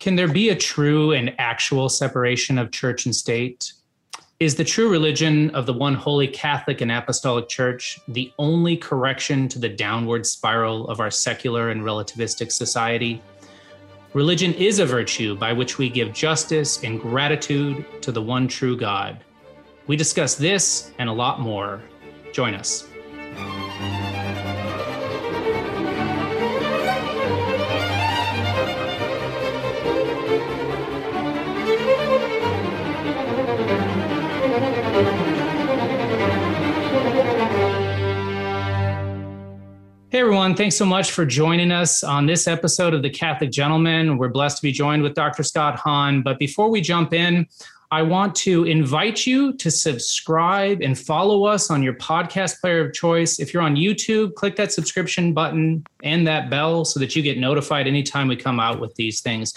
Can there be a true and actual separation of church and state? Is the true religion of the one holy Catholic and Apostolic Church the only correction to the downward spiral of our secular and relativistic society? Religion is a virtue by which we give justice and gratitude to the one true God. We discuss this and a lot more. Join us. Everyone, thanks so much for joining us on this episode of The Catholic Gentleman. We're blessed to be joined with Dr. Scott Hahn. But before we jump in, I want to invite you to subscribe and follow us on your podcast player of choice. If you're on YouTube, click that subscription button and that bell so that you get notified anytime we come out with these things.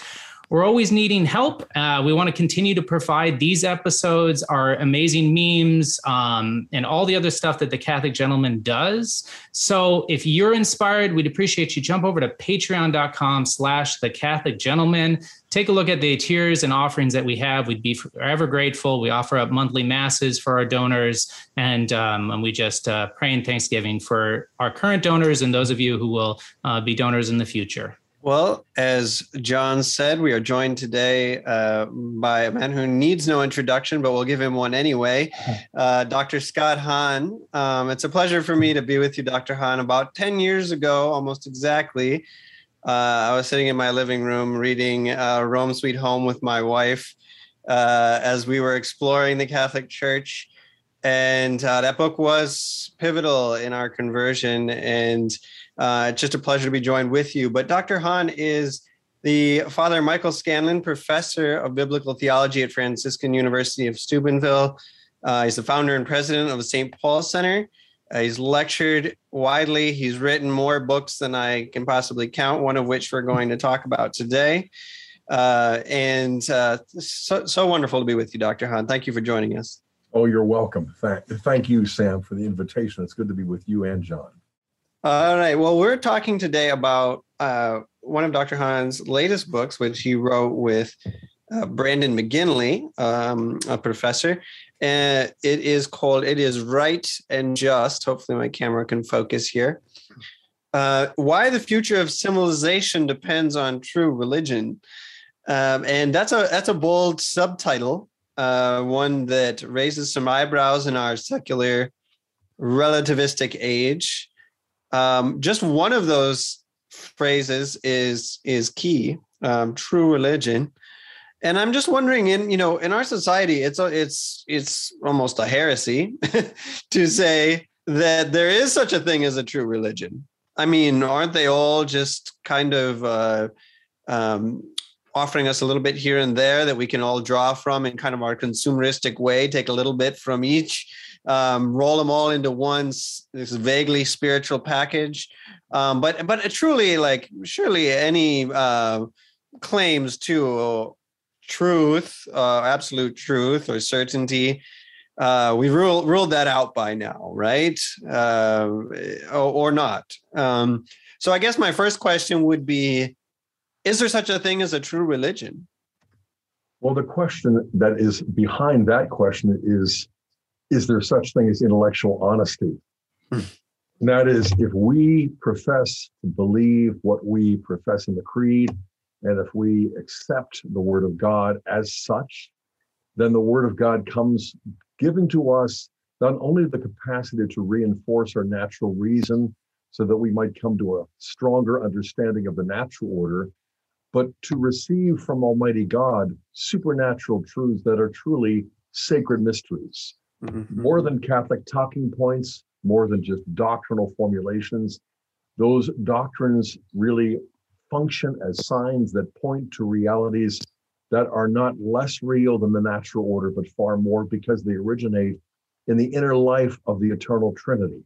We're always needing help. Uh, we want to continue to provide these episodes, our amazing memes, um, and all the other stuff that the Catholic Gentleman does. So if you're inspired, we'd appreciate you jump over to patreon.com slash the Catholic Gentleman. Take a look at the tiers and offerings that we have. We'd be forever grateful. We offer up monthly masses for our donors, and, um, and we just uh, pray in thanksgiving for our current donors and those of you who will uh, be donors in the future. Well, as John said, we are joined today uh, by a man who needs no introduction, but we'll give him one anyway. Uh, Dr. Scott Hahn. Um, it's a pleasure for me to be with you, Dr. Hahn. About 10 years ago, almost exactly, uh, I was sitting in my living room reading uh, Rome Sweet Home with my wife uh, as we were exploring the Catholic Church. And uh, that book was pivotal in our conversion. And uh, it's just a pleasure to be joined with you. But Dr. Hahn is the Father Michael Scanlon Professor of Biblical Theology at Franciscan University of Steubenville. Uh, he's the founder and president of the St. Paul Center. Uh, he's lectured widely. He's written more books than I can possibly count, one of which we're going to talk about today. Uh, and uh, so, so wonderful to be with you, Dr. Hahn. Thank you for joining us. Oh, you're welcome. Thank, thank you, Sam, for the invitation. It's good to be with you and John. All right. Well, we're talking today about uh, one of Dr. Hahn's latest books, which he wrote with uh, Brandon McGinley, um, a professor. And it is called It is Right and Just. Hopefully, my camera can focus here. Uh, why the future of civilization depends on true religion. Um, and that's a that's a bold subtitle, uh, one that raises some eyebrows in our secular relativistic age. Um, just one of those phrases is is key. Um, true religion, and I'm just wondering, in you know, in our society, it's a, it's it's almost a heresy to say that there is such a thing as a true religion. I mean, aren't they all just kind of uh, um, offering us a little bit here and there that we can all draw from in kind of our consumeristic way, take a little bit from each um, roll them all into one this vaguely spiritual package. Um, but but truly, like surely any uh, claims to truth, uh, absolute truth or certainty, uh, we ruled ruled that out by now, right? Uh, or, or, not. Um, so I guess my first question would be: Is there such a thing as a true religion? Well, the question that is behind that question is is there such thing as intellectual honesty? Hmm. And that is, if we profess to believe what we profess in the creed, and if we accept the word of God as such, then the word of God comes giving to us not only the capacity to reinforce our natural reason so that we might come to a stronger understanding of the natural order, but to receive from Almighty God supernatural truths that are truly sacred mysteries. Mm-hmm. More than Catholic talking points, more than just doctrinal formulations, those doctrines really function as signs that point to realities that are not less real than the natural order, but far more because they originate in the inner life of the eternal Trinity.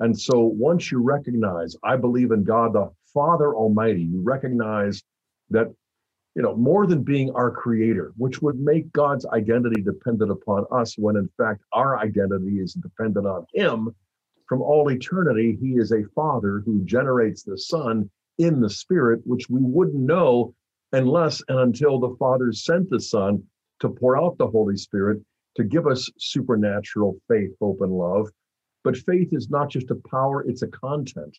And so once you recognize, I believe in God the Father Almighty, you recognize that you know, more than being our creator, which would make God's identity dependent upon us when in fact our identity is dependent on him. From all eternity, he is a father who generates the son in the spirit, which we wouldn't know unless and until the Father sent the Son to pour out the Holy Spirit to give us supernatural faith, hope, and love. But faith is not just a power, it's a content.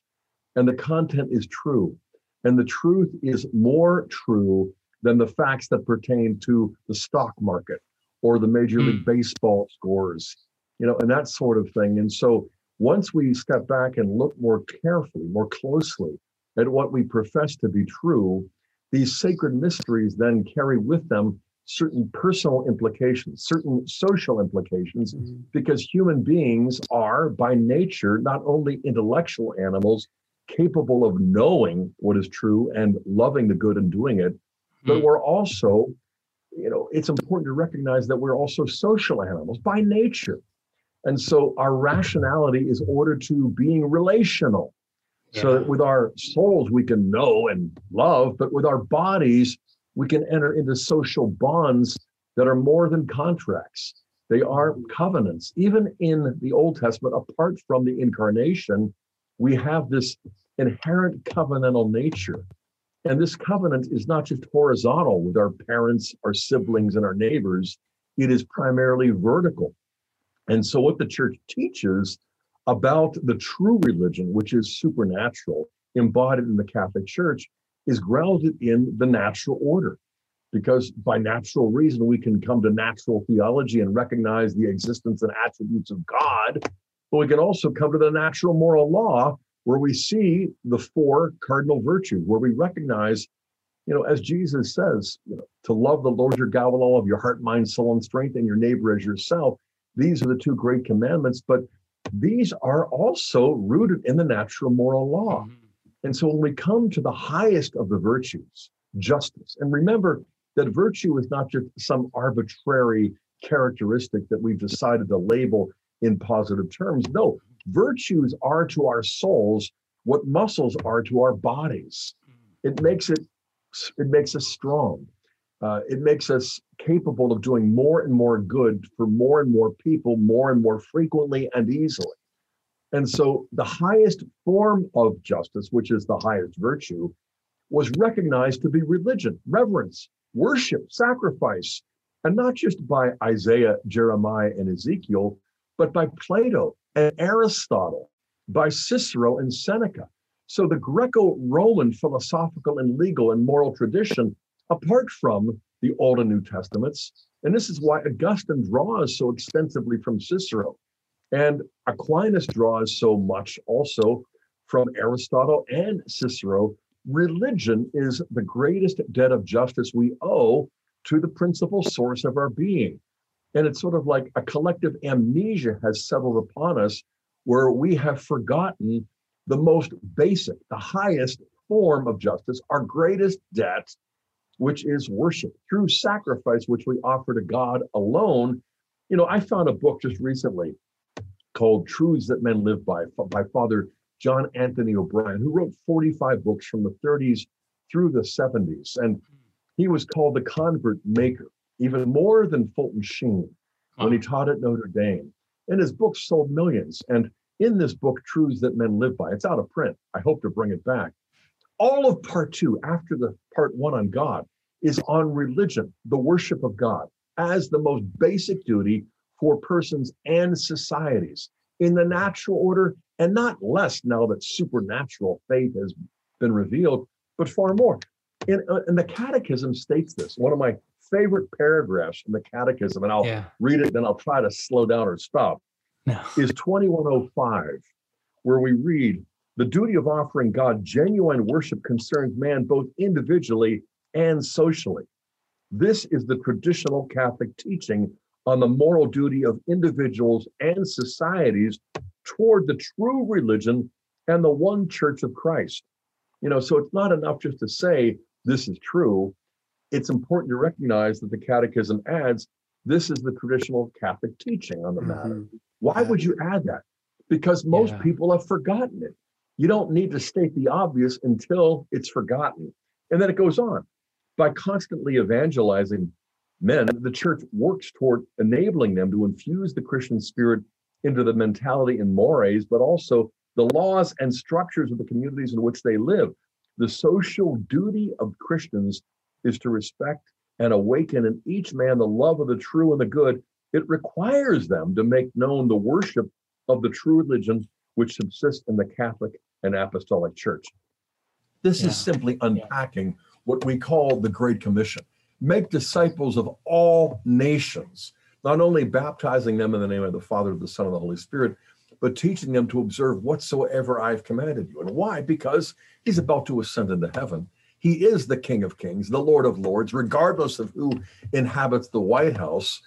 And the content is true. And the truth is more true than the facts that pertain to the stock market or the Major League hmm. Baseball scores, you know, and that sort of thing. And so once we step back and look more carefully, more closely at what we profess to be true, these sacred mysteries then carry with them certain personal implications, certain social implications, mm-hmm. because human beings are by nature not only intellectual animals capable of knowing what is true and loving the good and doing it, but mm-hmm. we're also, you know, it's important to recognize that we're also social animals by nature. And so our rationality is ordered to being relational. Yeah. So that with our souls we can know and love, but with our bodies we can enter into social bonds that are more than contracts. They are covenants. Even in the Old Testament, apart from the incarnation, we have this inherent covenantal nature. And this covenant is not just horizontal with our parents, our siblings, and our neighbors, it is primarily vertical. And so, what the church teaches about the true religion, which is supernatural, embodied in the Catholic Church, is grounded in the natural order. Because by natural reason, we can come to natural theology and recognize the existence and attributes of God, but we can also come to the natural moral law where we see the four cardinal virtues, where we recognize, you know, as Jesus says, you know, to love the Lord your God with all of your heart, mind, soul, and strength, and your neighbor as yourself. These are the two great commandments, but these are also rooted in the natural moral law. Mm-hmm. And so when we come to the highest of the virtues, justice, and remember that virtue is not just some arbitrary characteristic that we've decided to label in positive terms. No, virtues are to our souls what muscles are to our bodies. Mm-hmm. It makes it it makes us strong uh, it makes us capable of doing more and more good for more and more people, more and more frequently and easily. And so the highest form of justice, which is the highest virtue, was recognized to be religion, reverence, worship, sacrifice, and not just by Isaiah, Jeremiah, and Ezekiel, but by Plato and Aristotle, by Cicero and Seneca. So the Greco Roman philosophical and legal and moral tradition apart from the Old and New Testaments. And this is why Augustine draws so extensively from Cicero. And Aquinas draws so much also from Aristotle and Cicero. Religion is the greatest debt of justice we owe to the principal source of our being. And it's sort of like a collective amnesia has settled upon us where we have forgotten the most basic, the highest form of justice, our greatest debt, which is worship through sacrifice, which we offer to God alone. You know, I found a book just recently called Truths That Men Live By by Father John Anthony O'Brien, who wrote 45 books from the 30s through the 70s. And he was called the convert maker, even more than Fulton Sheen when he taught at Notre Dame. And his books sold millions. And in this book, Truths That Men Live By, it's out of print. I hope to bring it back all of part two, after the part one on God, is on religion, the worship of God, as the most basic duty for persons and societies in the natural order, and not less now that supernatural faith has been revealed, but far more. And, uh, and the Catechism states this. One of my favorite paragraphs in the Catechism, and I'll yeah. read it, then I'll try to slow down or stop, no. is 2105, where we read, the duty of offering God genuine worship concerns man both individually and socially. This is the traditional Catholic teaching on the moral duty of individuals and societies toward the true religion and the one church of Christ. You know, so it's not enough just to say this is true. It's important to recognize that the Catechism adds this is the traditional Catholic teaching on the matter. Mm-hmm. Why yeah. would you add that? Because most yeah. people have forgotten it. You don't need to state the obvious until it's forgotten. And then it goes on. By constantly evangelizing men, the church works toward enabling them to infuse the Christian spirit into the mentality and mores, but also the laws and structures of the communities in which they live. The social duty of Christians is to respect and awaken in each man the love of the true and the good, it requires them to make known the worship of the true religion which subsists in the Catholic and Apostolic Church. This yeah. is simply unpacking what we call the Great Commission make disciples of all nations, not only baptizing them in the name of the Father, the Son, and the Holy Spirit, but teaching them to observe whatsoever I've commanded you. And why? Because he's about to ascend into heaven. He is the King of Kings, the Lord of Lords, regardless of who inhabits the White House.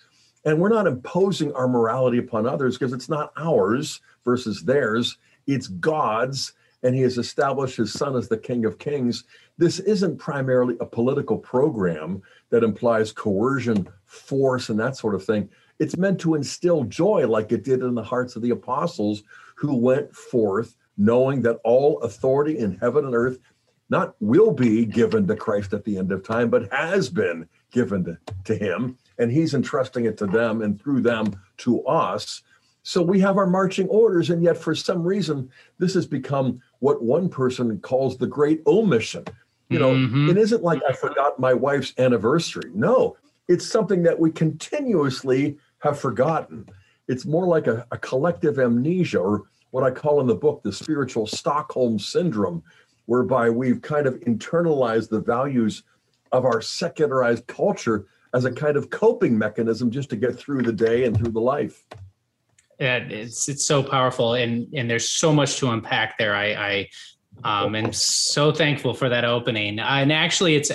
And we're not imposing our morality upon others because it's not ours versus theirs, it's God's. And he has established his son as the King of Kings. This isn't primarily a political program that implies coercion, force, and that sort of thing. It's meant to instill joy like it did in the hearts of the apostles who went forth knowing that all authority in heaven and earth not will be given to Christ at the end of time, but has been given to, to him. And he's entrusting it to them and through them to us. So we have our marching orders. And yet, for some reason, this has become what one person calls the great omission. You know, mm-hmm. it isn't like I forgot my wife's anniversary. No, it's something that we continuously have forgotten. It's more like a, a collective amnesia, or what I call in the book the spiritual Stockholm syndrome, whereby we've kind of internalized the values of our secularized culture as a kind of coping mechanism just to get through the day and through the life. Yeah, it's it's so powerful, and and there's so much to unpack there. I, I um, and so thankful for that opening. And actually, it's uh,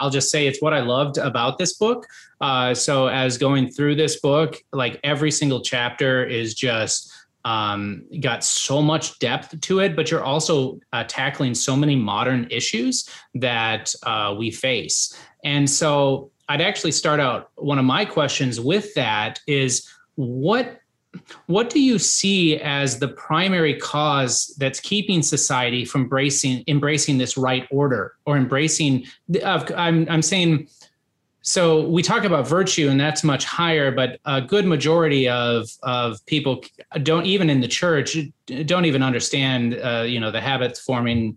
I'll just say it's what I loved about this book. Uh, so as going through this book, like every single chapter is just um, got so much depth to it, but you're also uh, tackling so many modern issues that uh, we face. And so I'd actually start out one of my questions with that is what what do you see as the primary cause that's keeping society from embracing embracing this right order or embracing uh, I'm I'm saying so we talk about virtue and that's much higher but a good majority of of people don't even in the church don't even understand uh, you know the habits forming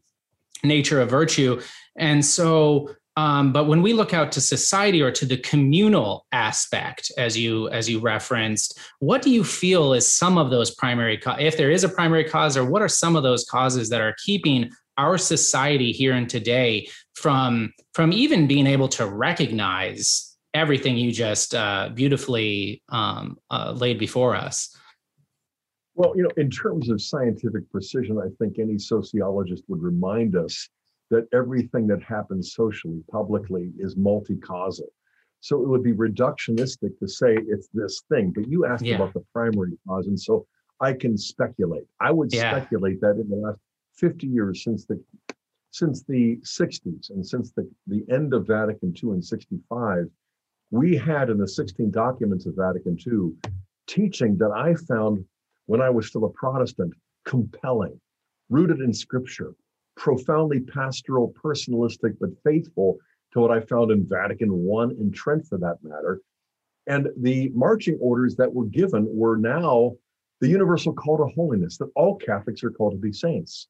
nature of virtue. And so um, but when we look out to society or to the communal aspect as you as you referenced what do you feel is some of those primary co- if there is a primary cause or what are some of those causes that are keeping our society here and today from from even being able to recognize everything you just uh, beautifully um, uh, laid before us. Well, you know, in terms of scientific precision, I think any sociologist would remind us that everything that happens socially, publicly, is multi-causal. So it would be reductionistic to say it's this thing. But you asked yeah. about the primary cause, and so I can speculate. I would yeah. speculate that in the last 50 years since the since the 60s and since the, the end of Vatican II in 65, we had in the 16 documents of Vatican II teaching that I found when I was still a Protestant compelling, rooted in scripture, profoundly pastoral, personalistic, but faithful to what I found in Vatican I and Trent for that matter. And the marching orders that were given were now the universal call to holiness, that all Catholics are called to be saints.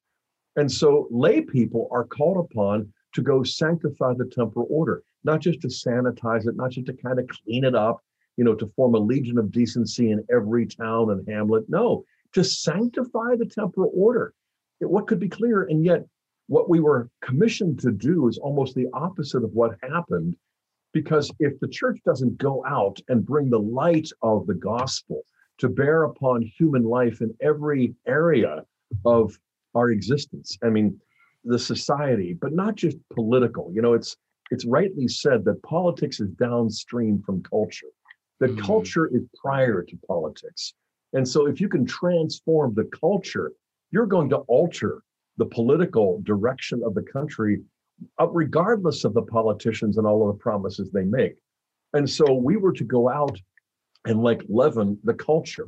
And so lay people are called upon to go sanctify the temporal order, not just to sanitize it, not just to kind of clean it up, you know, to form a legion of decency in every town and hamlet. No, to sanctify the temporal order. What could be clearer? And yet, what we were commissioned to do is almost the opposite of what happened. Because if the church doesn't go out and bring the light of the gospel to bear upon human life in every area of our existence. I mean, the society, but not just political. You know, it's it's rightly said that politics is downstream from culture. That mm. culture is prior to politics. And so if you can transform the culture, you're going to alter the political direction of the country, uh, regardless of the politicians and all of the promises they make. And so we were to go out and like leaven the culture.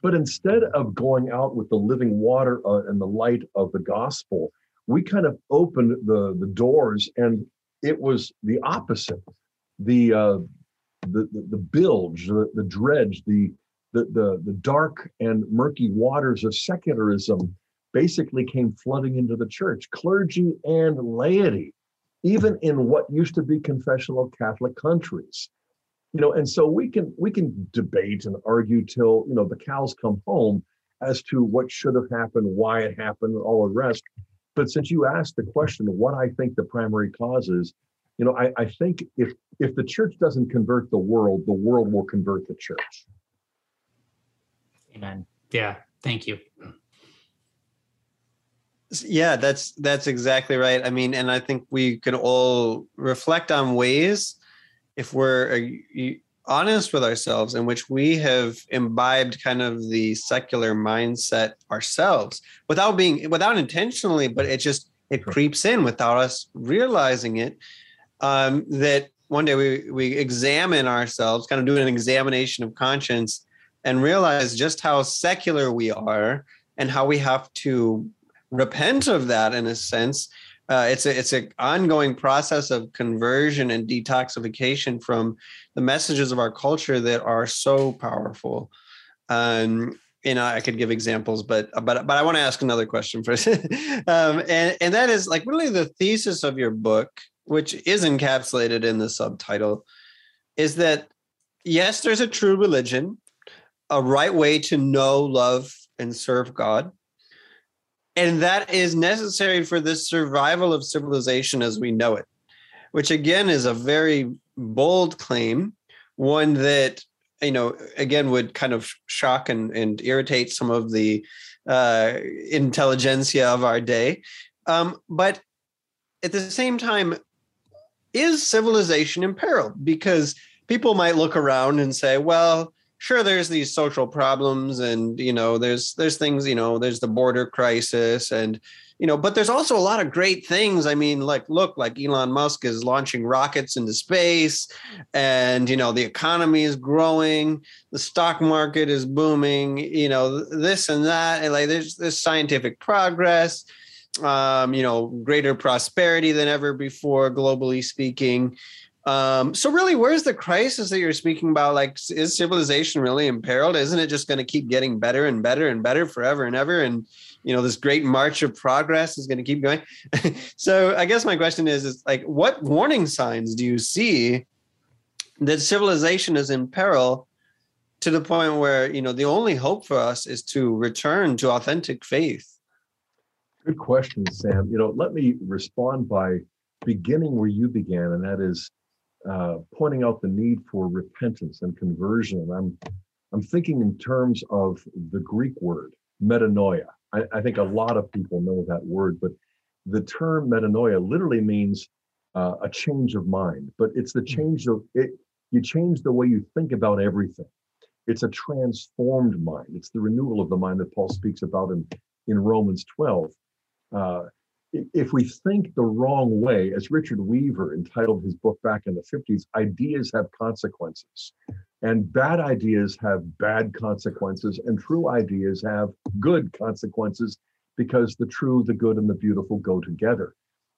But instead of going out with the living water uh, and the light of the gospel, we kind of opened the, the doors and it was the opposite. The, uh, the, the, the bilge, the, the dredge, the, the, the, the dark and murky waters of secularism basically came flooding into the church. Clergy and laity even in what used to be confessional Catholic countries. You know, and so we can we can debate and argue till you know the cows come home as to what should have happened, why it happened, and all the rest. But since you asked the question, what I think the primary cause is, you know, I, I think if if the church doesn't convert the world, the world will convert the church. Amen. Yeah. Thank you. Yeah, that's that's exactly right. I mean, and I think we can all reflect on ways if we're uh, honest with ourselves in which we have imbibed kind of the secular mindset ourselves without being without intentionally, but it just it creeps in without us realizing it. Um, that one day we we examine ourselves, kind of doing an examination of conscience, and realize just how secular we are and how we have to repent of that in a sense. Uh, it's a it's an ongoing process of conversion and detoxification from the messages of our culture that are so powerful. Um, you know, I could give examples, but but but I want to ask another question first, um, and and that is like really the thesis of your book, which is encapsulated in the subtitle, is that yes, there's a true religion, a right way to know, love, and serve God, and that is necessary for the survival of civilization as we know it, which again is a very bold claim, one that, you know, again would kind of shock and, and irritate some of the uh, intelligentsia of our day. Um, but at the same time, is civilization in peril? Because people might look around and say, well, sure there's these social problems and you know there's there's things you know there's the border crisis and you know but there's also a lot of great things. I mean like look like elon musk is launching rockets into space and you know the economy is growing the stock market is booming you know this and that and like there's this scientific progress um you know greater prosperity than ever before globally speaking um, so really, where's the crisis that you're speaking about? Like, is civilization really imperiled? Isn't it just going to keep getting better and better and better forever and ever? And you know, this great march of progress is going to keep going. so I guess my question is, is like, what warning signs do you see that civilization is in peril to the point where you know the only hope for us is to return to authentic faith? Good question, Sam. You know, let me respond by beginning where you began, and that is uh, pointing out the need for repentance and conversion. And I'm I'm thinking in terms of the Greek word metanoia. I, I, think a lot of people know that word, but the term metanoia literally means uh, a change of mind. But it's the hmm. change of it. You change the way you think about everything. It's a transformed mind. It's the renewal of the mind that Paul speaks about in in Romans 12. Uh, if we think the wrong way, as Richard Weaver entitled his book back in the 50s, ideas have consequences. And bad ideas have bad consequences, and true ideas have good consequences because the true, the good, and the beautiful go together.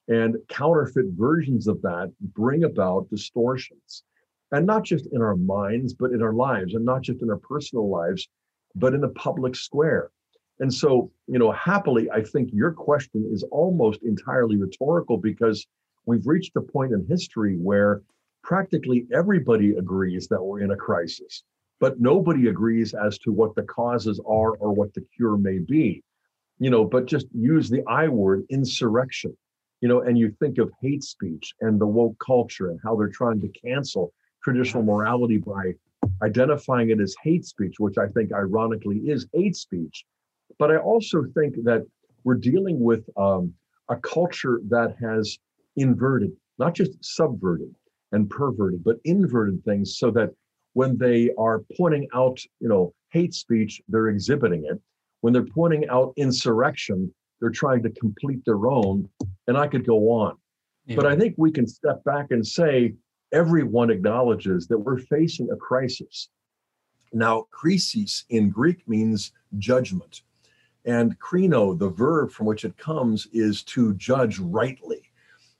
And counterfeit versions of that bring about distortions. And not just in our minds, but in our lives, and not just in our personal lives, but in the public square. And so, you know, happily, I think your question is almost entirely rhetorical because we've reached a point in history where practically everybody agrees that we're in a crisis, but nobody agrees as to what the causes are or what the cure may be. You know, but just use the I word insurrection, you know, and you think of hate speech and the woke culture and how they're trying to cancel traditional morality by identifying it as hate speech, which I think ironically is hate speech but I also think that we're dealing with um, a culture that has inverted, not just subverted and perverted, but inverted things so that when they are pointing out, you know, hate speech, they're exhibiting it. When they're pointing out insurrection, they're trying to complete their own. And I could go on. Yeah. But I think we can step back and say everyone acknowledges that we're facing a crisis. Now, crisis in Greek means judgment. And krino, the verb from which it comes, is to judge rightly.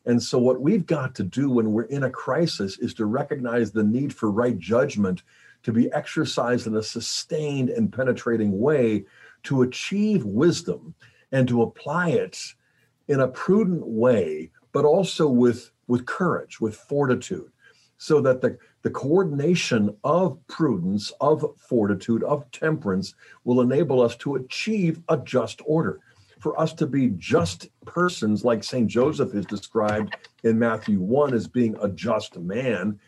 And so, what we've got to do when we're in a crisis is to recognize the need for right judgment to be exercised in a sustained and penetrating way to achieve wisdom and to apply it in a prudent way but also with with courage, with fortitude, so that the the coordination of prudence, of fortitude, of temperance will enable us to achieve a just order. For us to be just persons, like St. Joseph is described in Matthew 1 as being a just man,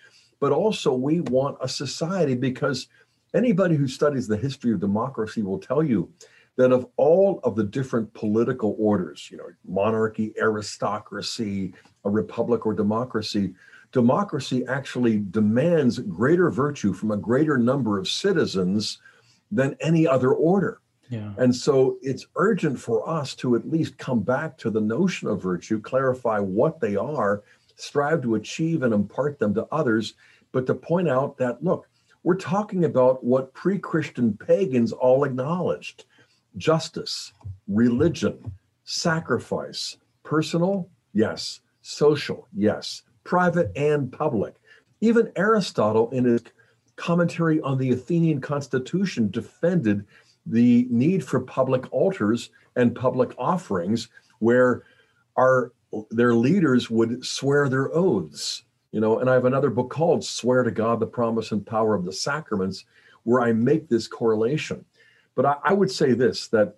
but also we want a society because anybody who studies the history of democracy will tell you that of all of the different political orders, you know, monarchy, aristocracy, a republic or democracy, democracy actually demands greater virtue from a greater number of citizens than any other order. Yeah. And so it's urgent for us to at least come back to the notion of virtue, clarify what they are, strive to achieve and impart them to others, but to point out that, look, we're talking about what pre Christian pagans all acknowledged justice, religion, sacrifice, personal, yes, social, yes, private and public. Even Aristotle, in his commentary on the Athenian constitution, defended the need for public altars and public offerings where our their leaders would swear their oaths you know and i have another book called swear to god the promise and power of the sacraments where i make this correlation but i, I would say this that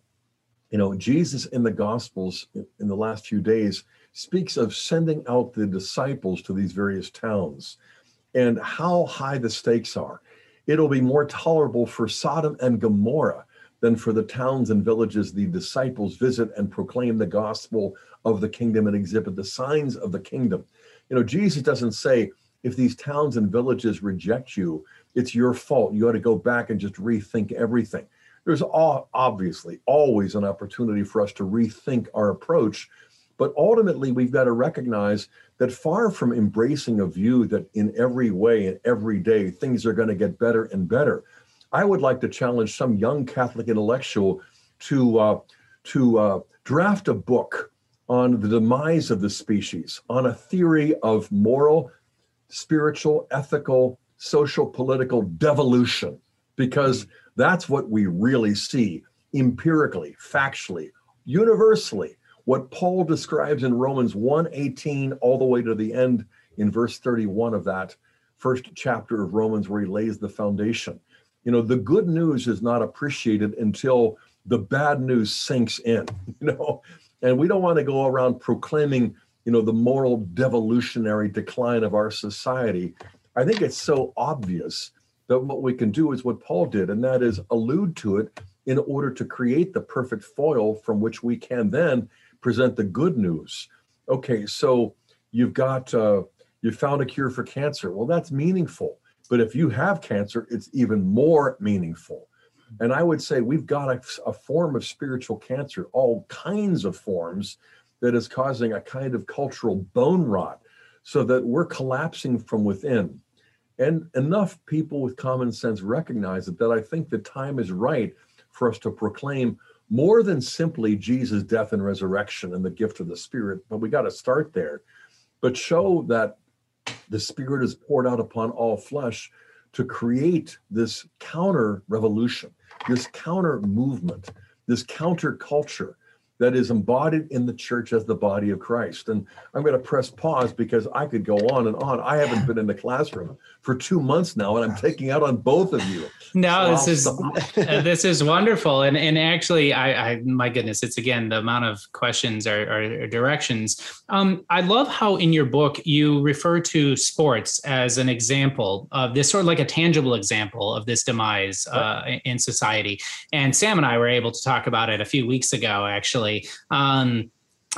you know jesus in the gospels in the last few days speaks of sending out the disciples to these various towns and how high the stakes are. It'll be more tolerable for Sodom and Gomorrah than for the towns and villages the disciples visit and proclaim the gospel of the kingdom and exhibit the signs of the kingdom. You know, Jesus doesn't say, if these towns and villages reject you, it's your fault. You ought to go back and just rethink everything. There's obviously always an opportunity for us to rethink our approach but ultimately, we've got to recognize that far from embracing a view that in every way and every day things are going to get better and better, I would like to challenge some young Catholic intellectual to uh, to uh, draft a book on the demise of the species, on a theory of moral, spiritual, ethical, social, political devolution, because that's what we really see empirically, factually, universally what Paul describes in Romans 1:18 all the way to the end in verse 31 of that first chapter of Romans where he lays the foundation. You know, the good news is not appreciated until the bad news sinks in, you know. And we don't want to go around proclaiming, you know, the moral devolutionary decline of our society. I think it's so obvious that what we can do is what Paul did, and that is allude to it in order to create the perfect foil from which we can then present the good news. Okay, so you've got uh, you found a cure for cancer. Well, that's meaningful. But if you have cancer, it's even more meaningful. And I would say we've got a, a form of spiritual cancer, all kinds of forms, that is causing a kind of cultural bone rot, so that we're collapsing from within. And enough people with common sense recognize it that I think the time is right for us to proclaim more than simply Jesus' death and resurrection and the gift of the Spirit, but we got to start there. But show that the Spirit is poured out upon all flesh to create this counter revolution, this counter movement, this counter culture that is embodied in the church as the body of Christ. And I'm going to press pause because I could go on and on. I haven't been in the classroom for two months now, and I'm taking out on both of you. No, so this is uh, this is wonderful, and and actually, I, I my goodness, it's again the amount of questions or, or directions. Um, I love how in your book you refer to sports as an example of this, sort of like a tangible example of this demise uh, in society. And Sam and I were able to talk about it a few weeks ago, actually actually. Um,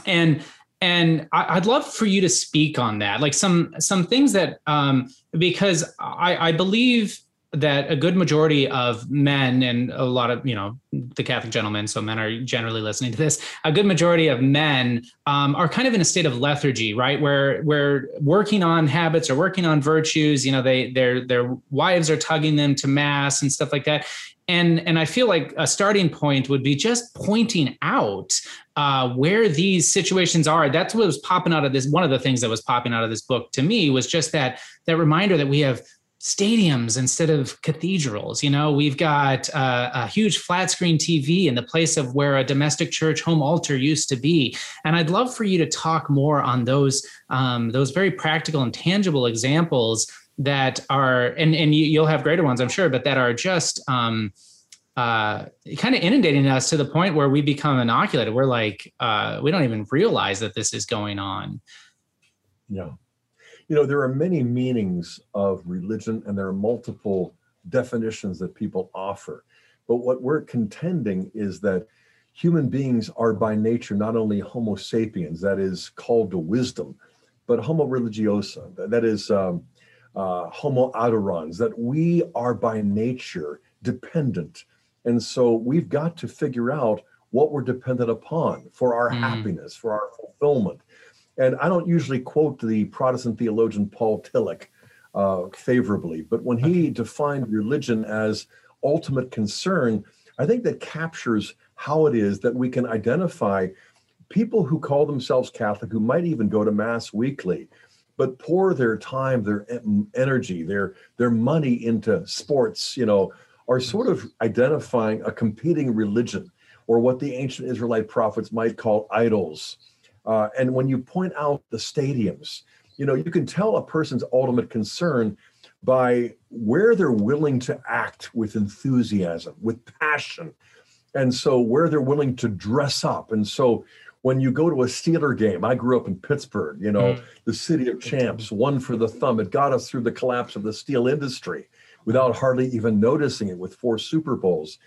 and and I, would love for you to speak on that, like some some things that um, because I, I believe that a good majority of men and a lot of you know the catholic gentlemen so men are generally listening to this a good majority of men um, are kind of in a state of lethargy right where where working on habits or working on virtues you know they their their wives are tugging them to mass and stuff like that and and i feel like a starting point would be just pointing out uh, where these situations are that's what was popping out of this one of the things that was popping out of this book to me was just that that reminder that we have stadiums instead of cathedrals. You know, we've got uh, a huge flat screen TV in the place of where a domestic church home altar used to be. And I'd love for you to talk more on those um, those very practical and tangible examples that are, and and you, will have greater ones, I'm sure, but that are just. Um, uh, kind of inundating us to the point where we become inoculated. We're like, uh, we don't even realize that this is going on. Yeah you know, there are many meanings of religion and there are multiple definitions that people offer. But what we're contending is that human beings are by nature not only Homo sapiens, that is called to wisdom, but Homo religiosa, that is um, uh, Homo adorans, that we are by nature dependent. And so we've got to figure out what we're dependent upon for our mm. happiness, for our fulfillment. And I don't usually quote the Protestant theologian Paul Tillich uh, favorably, but when he defined religion as ultimate concern, I think that captures how it is that we can identify people who call themselves Catholic, who might even go to Mass weekly, but pour their time, their energy, their their money into sports, you know, are sort of identifying a competing religion, or what the ancient Israelite prophets might call idols uh, and when you point out the stadiums, you know, you can tell a person's ultimate concern by where they're willing to act with enthusiasm, with passion. And so where they're willing to dress up. And so when you go to a Steeler game, I grew up in Pittsburgh, you know, mm. the city of champs, one for the thumb. It got us through the collapse of the steel industry without hardly even noticing it with four Super Bowls.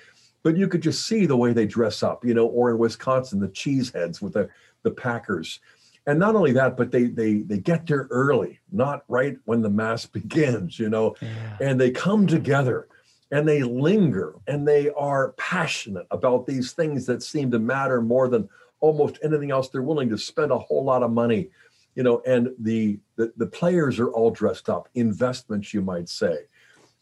But you could just see the way they dress up, you know, or in Wisconsin, the cheeseheads with the the Packers. And not only that, but they they they get there early, not right when the mass begins, you know, yeah. and they come together and they linger and they are passionate about these things that seem to matter more than almost anything else. They're willing to spend a whole lot of money, you know, and the the, the players are all dressed up, investments, you might say.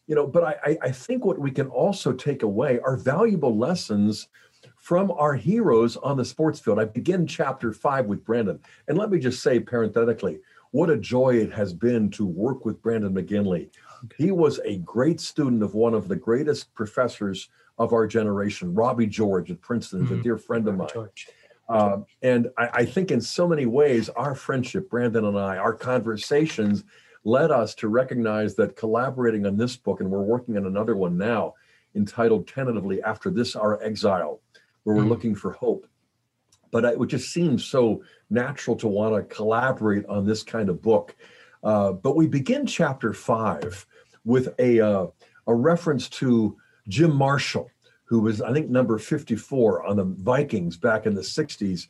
You know, but I, I think what we can also take away are valuable lessons from our heroes on the sports field. I begin chapter five with Brandon. And let me just say parenthetically, what a joy it has been to work with Brandon McGinley. He was a great student of one of the greatest professors of our generation, Robbie George at Princeton, mm-hmm. a dear friend of mine. Uh, and I, I, think in so many ways, our friendship, Brandon and I, our conversations led us to recognize that collaborating on this book, and we're working on another one now entitled tentatively After This Our Exile, where we're mm. looking for hope. But it would just seem so natural to want to collaborate on this kind of book. Uh, but we begin chapter five with a, uh, a reference to Jim Marshall, who was, I think, number 54 on the Vikings back in the 60s,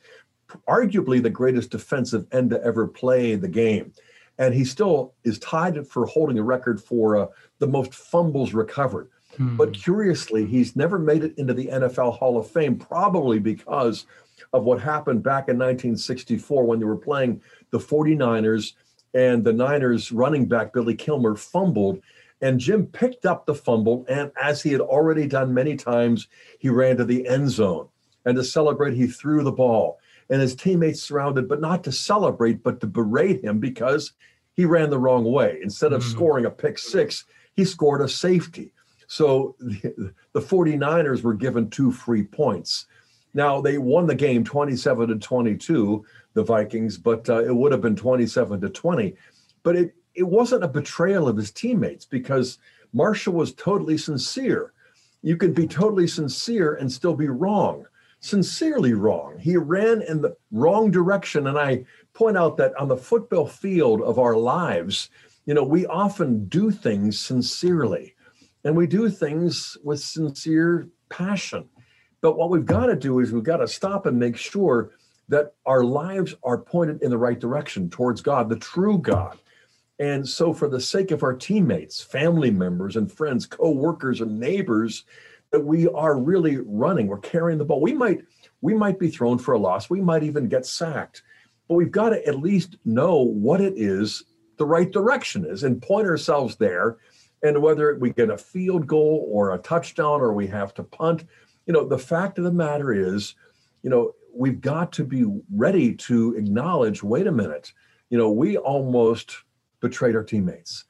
arguably the greatest defensive end to ever play the game. And he still is tied for holding a record for uh, the most fumbles recovered. Hmm. But curiously, he's never made it into the NFL Hall of Fame, probably because of what happened back in 1964 when they were playing the 49ers and the Niners running back Billy Kilmer fumbled. And Jim picked up the fumble, and as he had already done many times, he ran to the end zone. And to celebrate, he threw the ball. And his teammates surrounded, but not to celebrate, but to berate him because he ran the wrong way. Instead of mm-hmm. scoring a pick six, he scored a safety. So the, the 49ers were given two free points. Now they won the game 27 to 22, the Vikings, but uh, it would have been 27 to 20. But it it wasn't a betrayal of his teammates because Marshall was totally sincere. You can be totally sincere and still be wrong, sincerely wrong. He ran in the wrong direction, and I point out that on the football field of our lives, you know, we often do things sincerely and we do things with sincere passion. But what we've got to do is we've got to stop and make sure that our lives are pointed in the right direction towards God, the true God. And so, for the sake of our teammates, family members, and friends, co workers, and neighbors, that we are really running, we're carrying the ball. We might, we might be thrown for a loss, we might even get sacked, but we've got to at least know what it is the right direction is and point ourselves there. And whether we get a field goal or a touchdown or we have to punt, you know, the fact of the matter is, you know, we've got to be ready to acknowledge wait a minute, you know, we almost betrayed our teammates.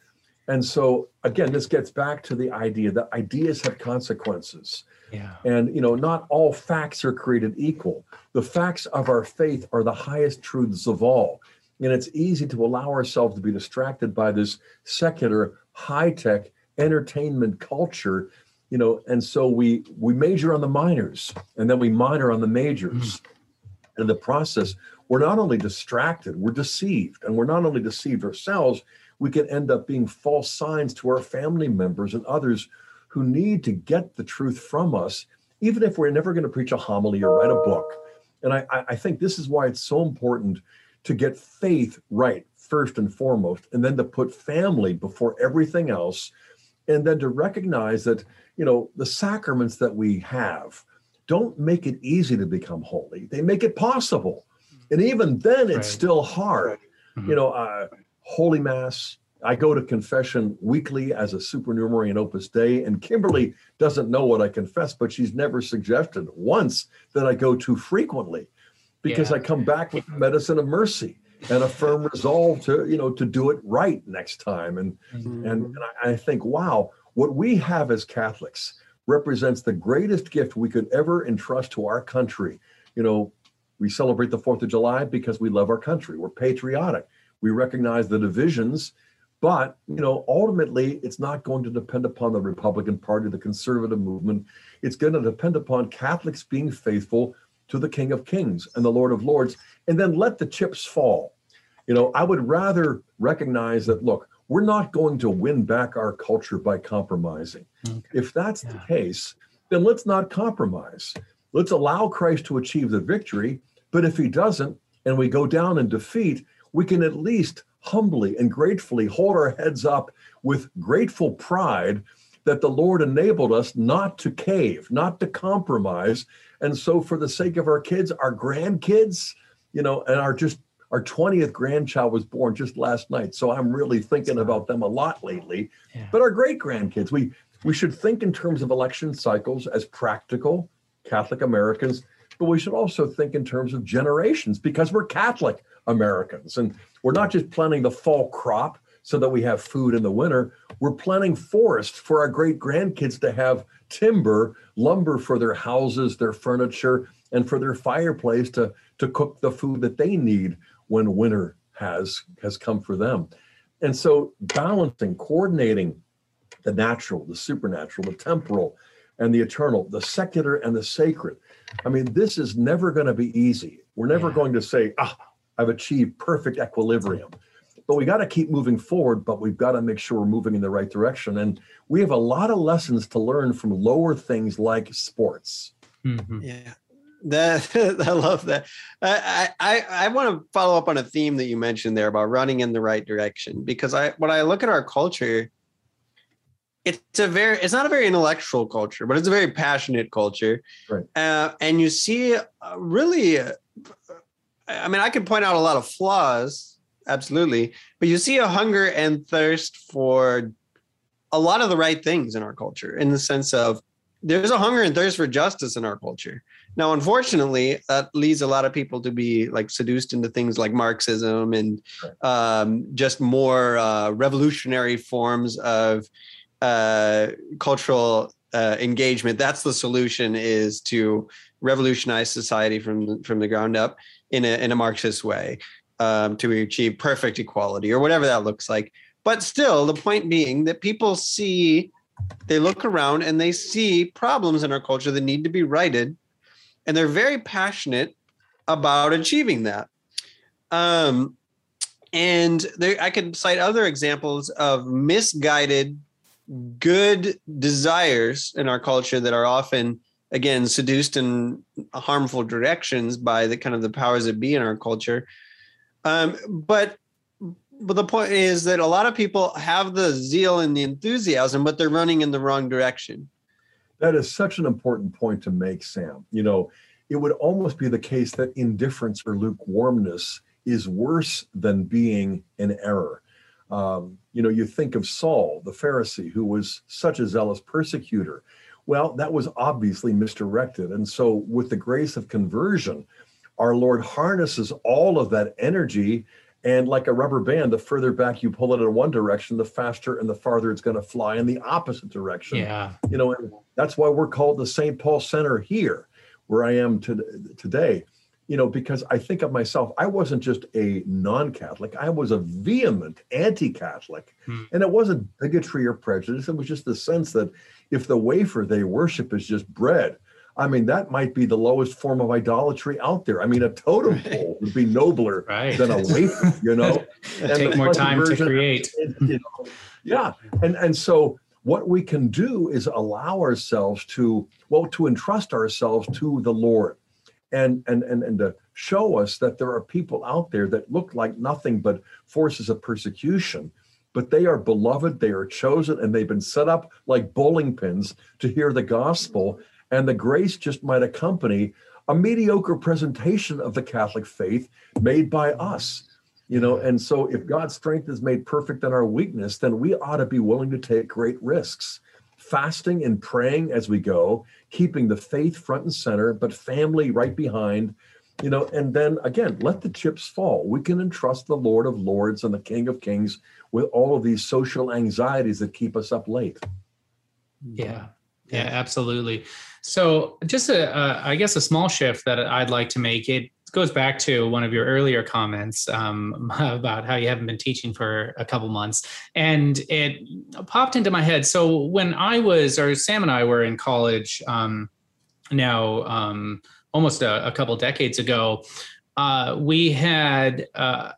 And so again, this gets back to the idea that ideas have consequences. Yeah. And you know, not all facts are created equal. The facts of our faith are the highest truths of all. And it's easy to allow ourselves to be distracted by this secular, high-tech entertainment culture, you know, and so we we major on the minors and then we minor on the majors. Mm. And in the process, we're not only distracted, we're deceived. And we're not only deceived ourselves, we can end up being false signs to our family members and others who need to get the truth from us, even if we're never going to preach a homily or write a book. And I, I think this is why it's so important to get faith right first and foremost, and then to put family before everything else, and then to recognize that, you know, the sacraments that we have don't make it easy to become holy. They make it possible. And even then, it's right. still hard. Mm-hmm. You know, uh, Holy Mass, I go to confession weekly as a supernumerary in Opus Dei, and Kimberly doesn't know what I confess, but she's never suggested once that I go too frequently because yeah. I come back with medicine of mercy and a firm resolve to, you know, to do it right next time. And mm-hmm. and, and I, I think, wow, what we have as Catholics represents the greatest gift we could ever entrust to our country. You know, we celebrate the Fourth of July because we love our country. We're patriotic. We recognize the divisions, but you know, ultimately, it's not going to depend upon the Republican Party, the conservative movement. It's going to depend upon Catholics being faithful to the King of Kings and the Lord of Lords, and then let the chips fall. You know, I would rather recognize that. Look, we're not going to win back our culture by compromising. Okay. If that's yeah. the case, then let's not compromise. Let's allow Christ to achieve the victory. But if he doesn't, and we go down in defeat, we can at least humbly and gratefully hold our heads up with grateful pride that the Lord enabled us not to cave, not to compromise. And so, for the sake of our kids, our grandkids, you know, and our just our 20th grandchild was born just last night. So I'm really thinking about them a lot lately. Yeah. But our great grandkids, we we should think in terms of election cycles as practical Catholic Americans, but we should also think in terms of generations because we're Catholic. Americans. And we're not just planting the fall crop so that we have food in the winter, we're planting forests for our great grandkids to have timber, lumber for their houses, their furniture, and for their fireplace to, to cook the food that they need when winter has has come for them. And so balancing, coordinating the natural, the supernatural, the temporal, and the eternal, the secular and the sacred. I mean, this is never going to be easy. We're never yeah. going to say, ah, I've achieved perfect equilibrium. But we got to keep moving forward, but we've got to make sure we're moving in the right direction. And we have a lot of lessons to learn from lower things like sports. Mm-hmm. Yeah. That I love that. I, I I want to follow up on a theme that you mentioned there about running in the right direction because I when I look at our culture, it's a very it's not a very intellectual culture, but it's a very passionate culture. Right. Uh, and you see uh, really I mean, I can point out a lot of flaws, absolutely, but you see a hunger and thirst for a lot of the right things in our culture, in the sense of there's a hunger and thirst for justice in our culture. Now, unfortunately, that leads a lot of people to be like seduced into things like Marxism and um, just more uh, revolutionary forms of uh, cultural uh, engagement. That's the solution: is to revolutionize society from from the ground up in a in a Marxist way um, to achieve perfect equality or whatever that looks like. But still, the point being that people see, they look around and they see problems in our culture that need to be righted, and they're very passionate about achieving that. Um, and there, I could cite other examples of misguided good desires in our culture that are often again seduced in harmful directions by the kind of the powers that be in our culture. Um, but but the point is that a lot of people have the zeal and the enthusiasm but they're running in the wrong direction. That is such an important point to make sam. You know it would almost be the case that indifference or lukewarmness is worse than being an error um, you know you think of saul the pharisee who was such a zealous persecutor well, that was obviously misdirected. And so, with the grace of conversion, our Lord harnesses all of that energy And like a rubber band, the further back you pull it in one direction, the faster and the farther it's going to fly in the opposite direction. Yeah. You know, and that's why we're called the St. Paul Center here, where I am to, today. You know, because I think of myself, I wasn't just a non Catholic, I was a vehement anti Catholic. Hmm. And it wasn't bigotry or prejudice. It was just the sense that if the wafer they worship is just bread, I mean, that might be the lowest form of idolatry out there. I mean, a totem right. pole would be nobler right. than a wafer, you know? and take more time to create. You know, yeah. And and so what we can do is allow ourselves to, well, to entrust ourselves to the Lord and and and, and to show us that there are people out there that look like nothing but forces of persecution but they are beloved, they are chosen, and they've been set up like bowling pins to hear the gospel and the grace just might accompany a mediocre presentation of the Catholic faith made by us. You know, and so if God's strength is made perfect in our weakness, then we ought to be willing to take great risks. Fasting and praying as we go, keeping the faith front and center, but family right behind, you know, and then again, let the chips fall. We can entrust the Lord of Lords and the King of Kings with all of these social anxieties that keep us up late. Mm-hmm. Yeah, yeah, absolutely. So, just a, a, I guess, a small shift that I'd like to make. It goes back to one of your earlier comments um, about how you haven't been teaching for a couple months, and it popped into my head. So, when I was, or Sam and I were in college, um, now um, almost a, a, couple decades ago, uh, we had. Uh,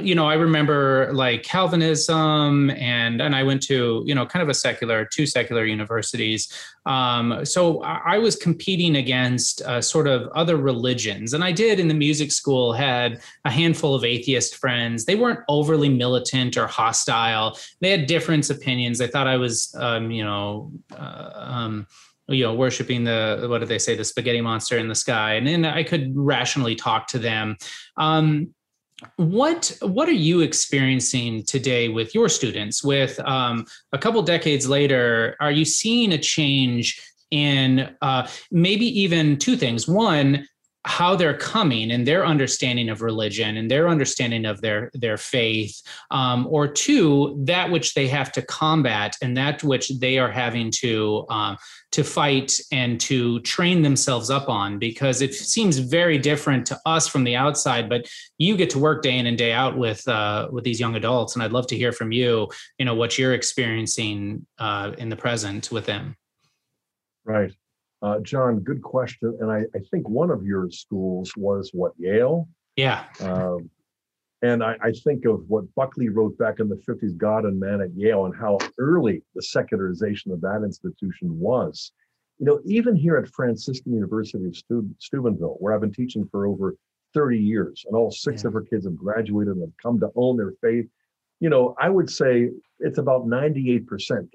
you know, I remember like Calvinism, and and I went to you know kind of a secular, two secular universities. Um, so I, was competing against uh, sort of other religions, and I did in the music school had a handful of atheist friends. They weren't overly militant or hostile. They had different opinions. They thought I was, um, you know. Uh, um, you know worshiping the what did they say the spaghetti monster in the sky and then i could rationally talk to them um, what what are you experiencing today with your students? With um, a couple decades later are you seeing a change in uh, maybe even two things? One how they're coming and their understanding of religion and their understanding of their their faith um, or two that which they have to combat and that which they are having to um, to fight and to train themselves up on. Because it seems very different to us from the outside but you get to work day in and day out with uh, with these young adults and i'd love to hear from you you know what you're experiencing uh, in the present with them. Right uh, John, good question. And I, I, think one of your schools was what, Yale? Yeah. Um, and I, I, think of what Buckley wrote back in the 50s, God and Man at Yale, and how early the secularization of that institution was. You know, even here at Franciscan University of Stu- Steubenville, where I've been teaching for over 30 years, and all six yeah. of her kids have graduated and have come to own their faith. You know, I would say it's about 98%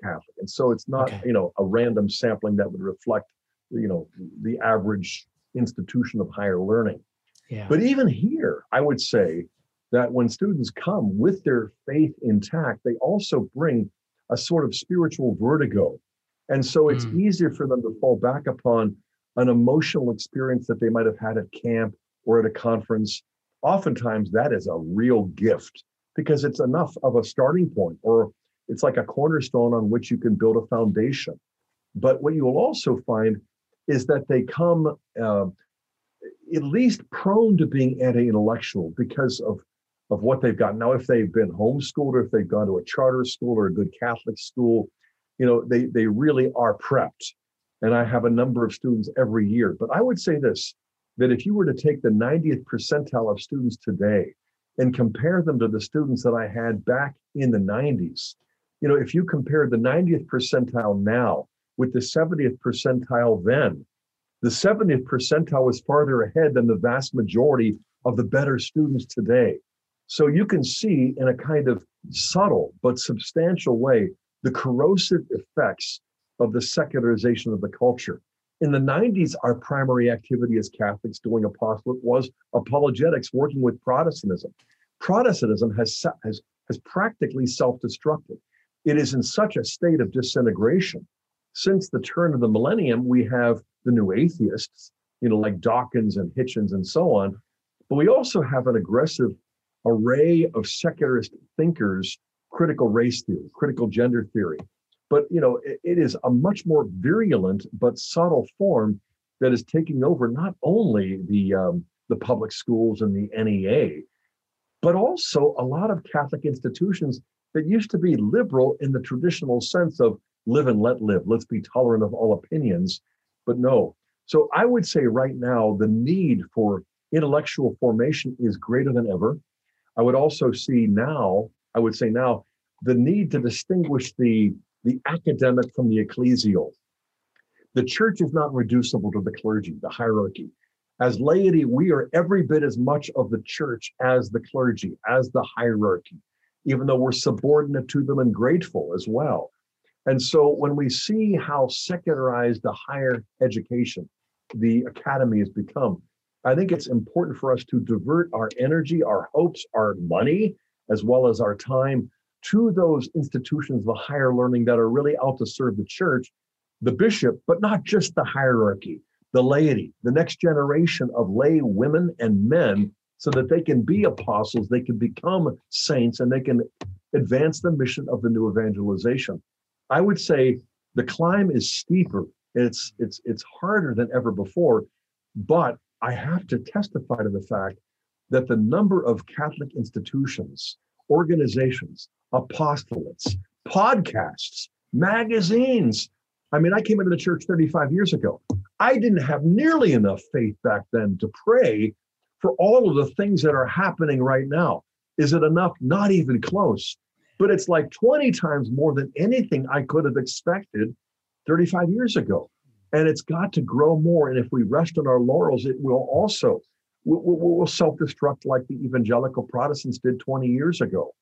Catholic. And so it's not, okay. you know, a random sampling that would reflect you know the average institution of higher learning yeah. but even here i would say that when students come with their faith intact they also bring a sort of spiritual vertigo and so it's mm. easier for them to fall back upon an emotional experience that they might have had at camp or at a conference oftentimes that is a real gift because it's enough of a starting point or it's like a cornerstone on which you can build a foundation but what you will also find is that they come uh, at least prone to being anti-intellectual because of of what they've got. Now, if they've been homeschooled or if they've gone to a charter school or a good Catholic school, you know, they they really are prepped. And I have a number of students every year. But I would say this that if you were to take the 90th percentile of students today and compare them to the students that I had back in the 90s, you know, if you compare the 90th percentile now with the 70th percentile then. The 70th percentile was farther ahead than the vast majority of the better students today. So you can see in a kind of subtle but substantial way the corrosive effects of the secularization of the culture. In the 90s, our primary activity as Catholics doing apostolate was apologetics, working with Protestantism. Protestantism has, has, has practically self destructed. It is in such a state of disintegration since the turn of the millennium, we have the new atheists, you know, like Dawkins and Hitchens and so on. But we also have an aggressive array of secularist thinkers critical race theory, critical gender theory. But you know, it, it is a much more virulent but subtle form that is taking over not only the um, the public schools and the NEA, but also a lot of Catholic institutions that used to be liberal in the traditional sense of live and let live. Let's be tolerant of all opinions. But no. So I would say right now the need for intellectual formation is greater than ever. I would also see now, I would say now, the need to distinguish the, the academic from the ecclesial. The church is not reducible to the clergy, the hierarchy. As laity, we are every bit as much of the church as the clergy, as the hierarchy, even though we're subordinate to them and grateful as well. And so when we see how secularized the higher education, the academy has become, I think it's important for us to divert our energy, our hopes, our money, as well as our time to those institutions of higher learning that are really out to serve the church, the bishop, but not just the hierarchy, the laity, the next generation of lay women and men, so that they can be apostles, they can become saints, and they can advance the mission of the new evangelization. I would say the climb is steeper. It's it's it's harder than ever before, but I have to testify to the fact that the number of Catholic institutions, organizations, apostolates, podcasts, magazines. I mean, I came into the church 35 years ago. I didn't have nearly enough faith back then to pray for all of the things that are happening right now. Is it enough? Not even close. But it's like 20 times more than anything I could have expected 35 years ago and it's got to grow more. And if we rest on our laurels, it will also we'll, self-destruct like the evangelical Protestants did 20 years ago.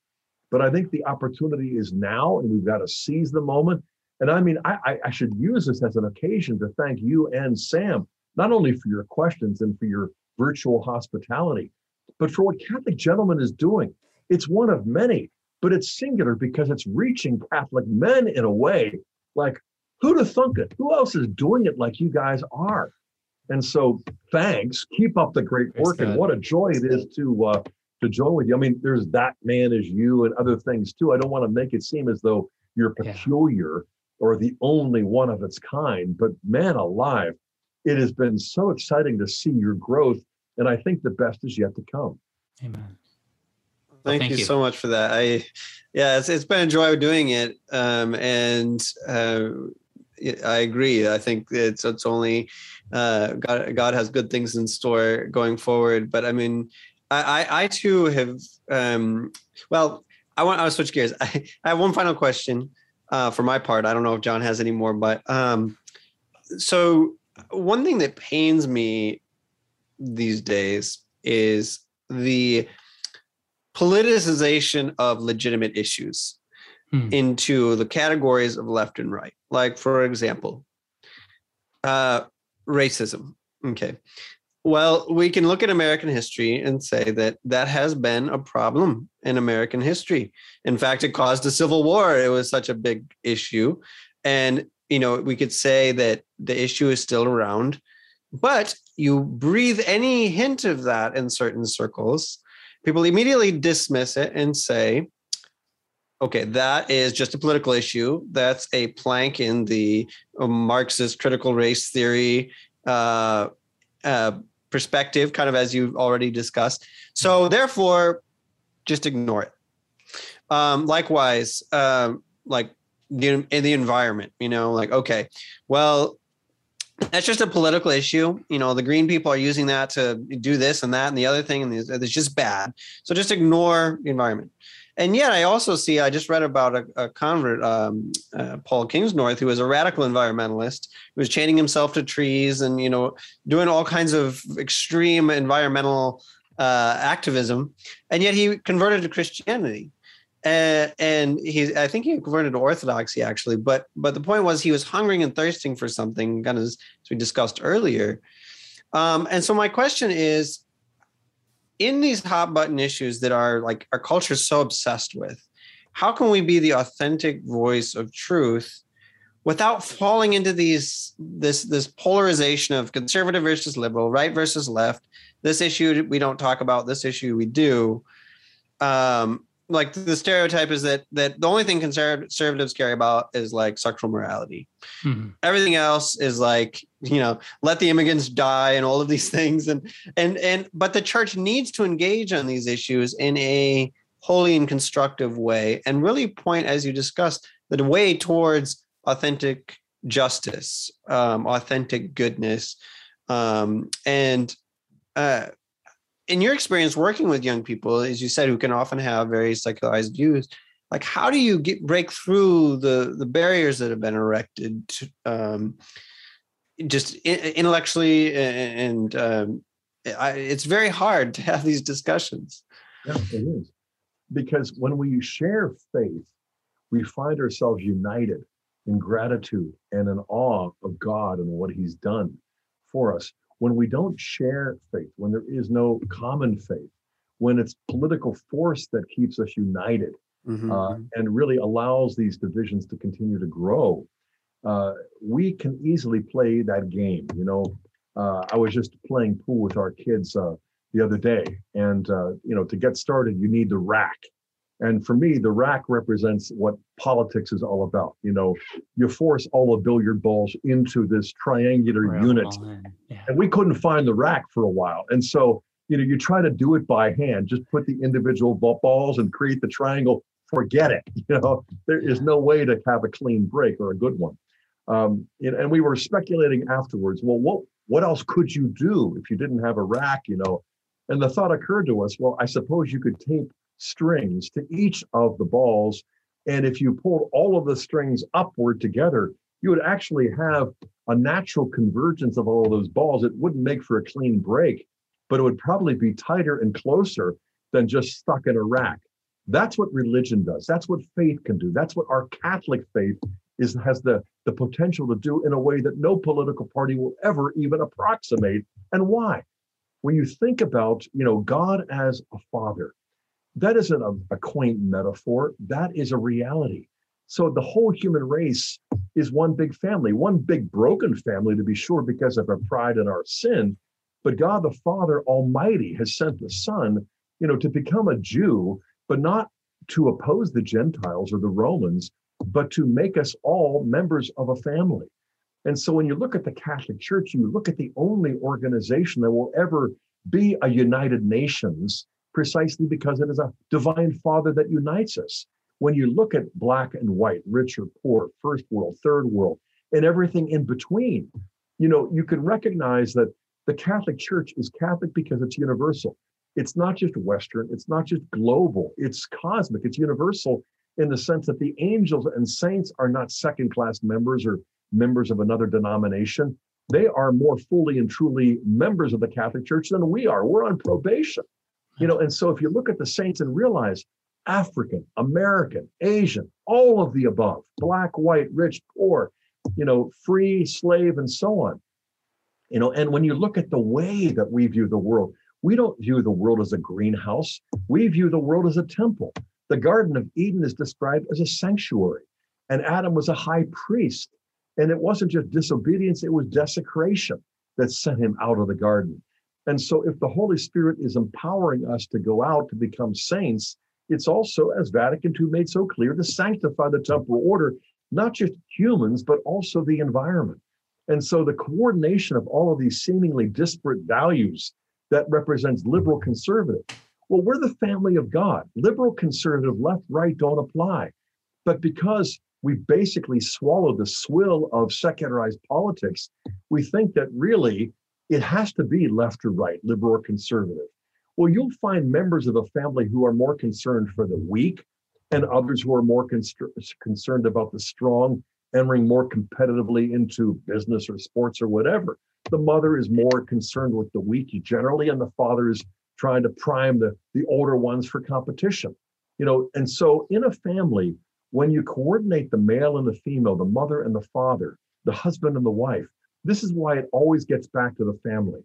But I think the opportunity is now, and we've got to seize the moment. And I mean, I, I should use this as an occasion to thank you and Sam, not only for your questions and for your virtual hospitality, but for what Catholic Gentleman is doing. It's one of many, but it's singular because it's reaching Catholic men in a way like Who'd have thunk it? Who else is doing it like you guys are? And so, thanks. Keep up the great work, and what a joy it is to uh, to join with you. I mean, there's that man as you and other things too. I don't want to make it seem as though you're peculiar yeah. or the only one of its kind, but man alive, it has been so exciting to see your growth, and I think the best is yet to come. Amen. Thank, well, thank you, you, so much for that. I, yeah, it's, it's been a joy doing it. Um, and uh, I agree. I think it's it's only uh, God. God has good things in store going forward. But I mean, I I, I too have. Um, well, I want. I want to switch gears. I, I have one final question uh, for my part. I don't know if John has any more, but um, so one thing that pains me these days is the politicization of legitimate issues hmm. into the categories of left and right. Like, for example, uh, racism. Okay. Well, we can look at American history and say that that has been a problem in American history. In fact, it caused a civil war. It was such a big issue. And, you know, we could say that the issue is still around, but you breathe any hint of that in certain circles, people immediately dismiss it and say, Okay, that is just a political issue. That's a plank in the Marxist critical race theory uh, uh, perspective, kind of as you've already discussed. So, therefore, just ignore it. Um, likewise, um, like in the environment, you know, like, okay, well, that's just a political issue. You know, the green people are using that to do this and that and the other thing, and it's just bad. So just ignore the environment and yet I also see I just read about a, a convert, um, uh, Paul Kingsnorth, who was a radical environmentalist, who was chaining himself to trees and you know doing all kinds of extreme environmental uh, activism, and yet he converted to Christianity. Uh, and he, I think he converted to Orthodoxy actually, but but the point was he was hungering and thirsting for something, kind of as we discussed earlier. Um, and so my question is, in these hot button issues that are like our culture is so obsessed with, how can we be the authentic voice of truth without falling into these this this polarization of conservative versus liberal, right versus left? This issue we don't talk about, this issue we do. um, like the stereotype is that that the only thing conservatives care about is like sexual morality. Mm-hmm. Everything else is like you know let the immigrants die and all of these things and and and but the church needs to engage on these issues in a holy and constructive way and really point as you discussed the way towards authentic justice, um, authentic goodness, um, and uh, in your experience working with young people, as you said, who can often have very secularized views, like how do you get break through the the barriers that have been erected, to, um, just intellectually and um, I, it's very hard to have these discussions. Yeah, it is because when we share faith, we find ourselves united in gratitude and in awe of God and what He's done for us when we don't share faith, when there is no common faith, when it's political force that keeps us united mm-hmm. uh, and really allows these divisions to continue to grow, uh, we can easily play that game. You know, uh, I was just playing pool with our kids uh, the other day, and uh, you know, to get started, you need the rack. And for me, the rack represents what politics is all about. You know, you force all the billiard balls into this triangular Real unit. Yeah. And we couldn't find the rack for a while. And so, you know, you try to do it by hand, just put the individual balls and create the triangle. Forget it. You know, there is no way to have a clean break or a good one. Um, and we were speculating afterwards. Well, what what else could you do if you didn't have a rack? You know, and the thought occurred to us. Well, I suppose you could tape strings to each of the balls. And if you pulled all of the strings upward together, you would actually have a natural convergence of all of those balls. It wouldn't make for a clean break, but it would probably be tighter and closer than just stuck in a rack. That's what religion does. That's what faith can do. That's what our Catholic faith is has the, the potential to do in a way that no political party will ever even approximate. And why? When you think about, you know, God as a father, that isn't a, a quaint metaphor. That is a reality. So the whole human race is one big family, one big broken family to be sure, because of our pride and our sin. But God the Father Almighty has sent the Son, you know, to become a Jew, but not to oppose the Gentiles or the Romans, but to make us all members of a family. And so when you look at the Catholic Church, you look at the only organization that will ever be a United Nations precisely because it is a divine father that unites us. When you look at black and white, rich or poor, first world, third world, and everything in between, you know, you can recognize that the Catholic Church is Catholic because it's universal. It's not just Western, it's not just global, it's cosmic, it's universal in the sense that the angels and saints are not second class members or members of another denomination. They are more fully and truly members of the Catholic Church than we are. We're on probation. You know, and so if you look at the saints and realize African, American, Asian, all of the above, black, white, rich, poor, you know, free, slave, and so on. You know, and when you look at the way that we view the world, we don't view the world as a greenhouse. We view the world as a temple. The Garden of Eden is described as a sanctuary, and Adam was a high priest. And it wasn't just disobedience, it was desecration that sent him out of the garden. And so, if the Holy Spirit is empowering us to go out to become saints, it's also, as Vatican II made so clear, to sanctify the temporal order, not just humans, but also the environment. And so, the coordination of all of these seemingly disparate values that represents liberal conservative. Well, we're the family of God. Liberal conservative, left, right don't apply. But because we basically swallowed the swill of secularized politics, we think that really it has to be left or right, liberal or conservative. Well, you'll find members of a family who are more concerned for the weak and others who are more concerned about the strong entering more competitively into business or sports or whatever. The mother is more concerned with the weak generally, and the father is trying to prime the, the older ones for competition. You know, and so in a family, when you coordinate the male and the female, the mother and the father, the husband and the wife, this is why it always gets back to the family.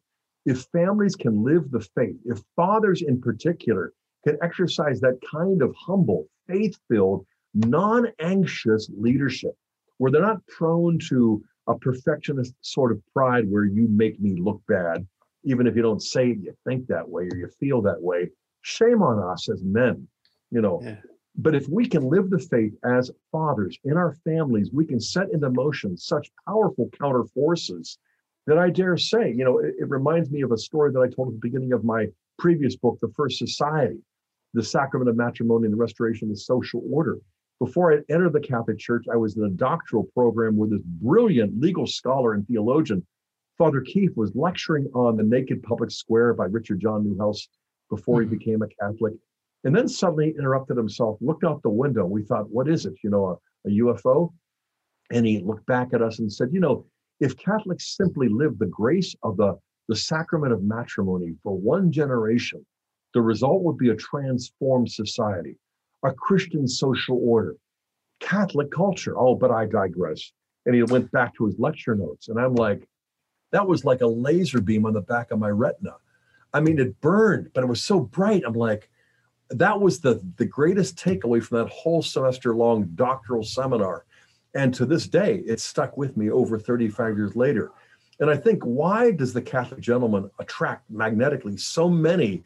If families can live the faith, if fathers in particular can exercise that kind of humble, faith filled, non anxious leadership, where they're not prone to a perfectionist sort of pride where you make me look bad, even if you don't say it, you think that way or you feel that way. Shame on us as men, you know. Yeah. But if we can live the faith as fathers in our families, we can set into motion such powerful counter forces that I dare say, you know, it, it reminds me of a story that I told at the beginning of my previous book, The First Society, the sacrament of matrimony and the restoration of the social order. Before I entered the Catholic Church, I was in a doctoral program where this brilliant legal scholar and theologian, Father Keefe, was lecturing on The Naked Public Square by Richard John Neuhaus before mm-hmm. he became a Catholic. And then suddenly interrupted himself, looked out the window. We thought, what is it? You know, a, a UFO? And he looked back at us and said, you know, if Catholics simply live the grace of the, the sacrament of matrimony for one generation, the result would be a transformed society, a Christian social order, Catholic culture. Oh, but I digress. And he went back to his lecture notes. And I'm like, that was like a laser beam on the back of my retina. I mean, it burned, but it was so bright. I'm like, that was the, the greatest takeaway from that whole semester long doctoral seminar and to this day, it's stuck with me over 35 years later. And I think, why does the Catholic gentleman attract magnetically so many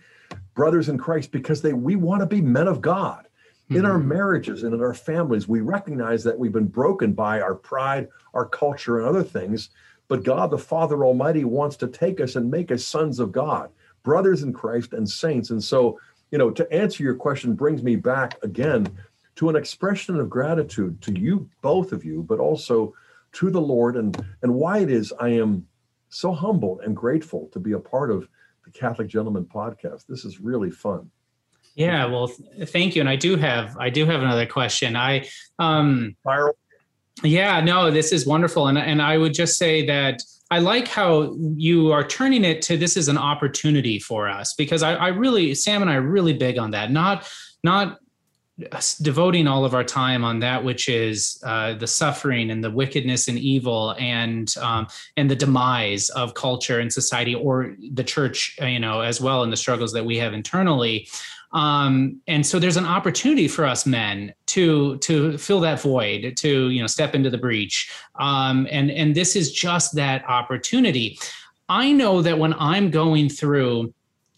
brothers in Christ? Because they we want to be men of God. Mm-hmm. In our mm-hmm. marriages and in our families, we recognize that we've been broken by our pride, our culture, and other things. But God, the Father Almighty, wants to take us and make us sons of God, brothers in Christ and saints. And so, you know, to answer your question brings me back again to an expression of gratitude to you, both of you, but also to the Lord and, and why it is I am so humbled and grateful to be a part of the Catholic Gentleman podcast. This is really fun. Yeah, well, thank you. And I do have I do have another question. I um Fire. Yeah, no, this is wonderful. And and I would just say that I like how you are turning it to this is an opportunity for us because I, I really Sam and I are really big on that. Not not devoting all of our time on that which is uh, the suffering and the wickedness and evil and um, and the demise of culture and society or the church uh, you know as well and the struggles that we have internally. Um, and so there's an opportunity for us men to to fill that void to you know step into the breach. Um, and and this is just that opportunity. I know that when i'm going through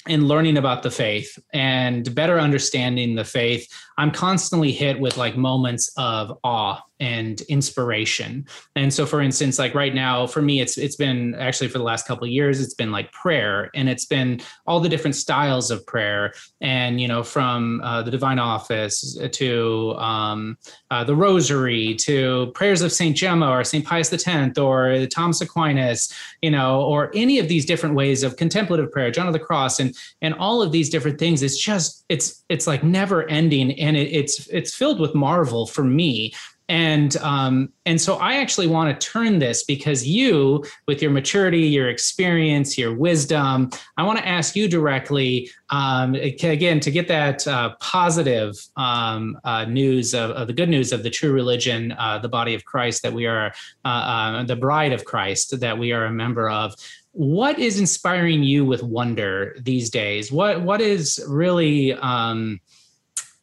and learning about the faith and better understanding the faith I'm constantly hit with like moments of awe and inspiration. And so for instance, like right now for me it's it's been actually for the last couple years it's been like prayer and it's been all the different styles of prayer and you know from uh, the divine office to um, uh, the rosary to prayers of St. Gemma or St. Pius X or Thomas Aquinas, you know, or any of these different ways of contemplative prayer, John of the Cross and and all of these different things it's just it's it's like never ending and it, it's it's filled with marvel for me and um, and so I actually want to turn this because you, with your maturity, your experience, your wisdom, I want to ask you directly um, again to get that uh, positive um, uh, news of, of, the good news of the true religion, uh, the body of Christ that we are, uh, uh, the bride of Christ that we are a member of. What is inspiring you with wonder these days? What what is really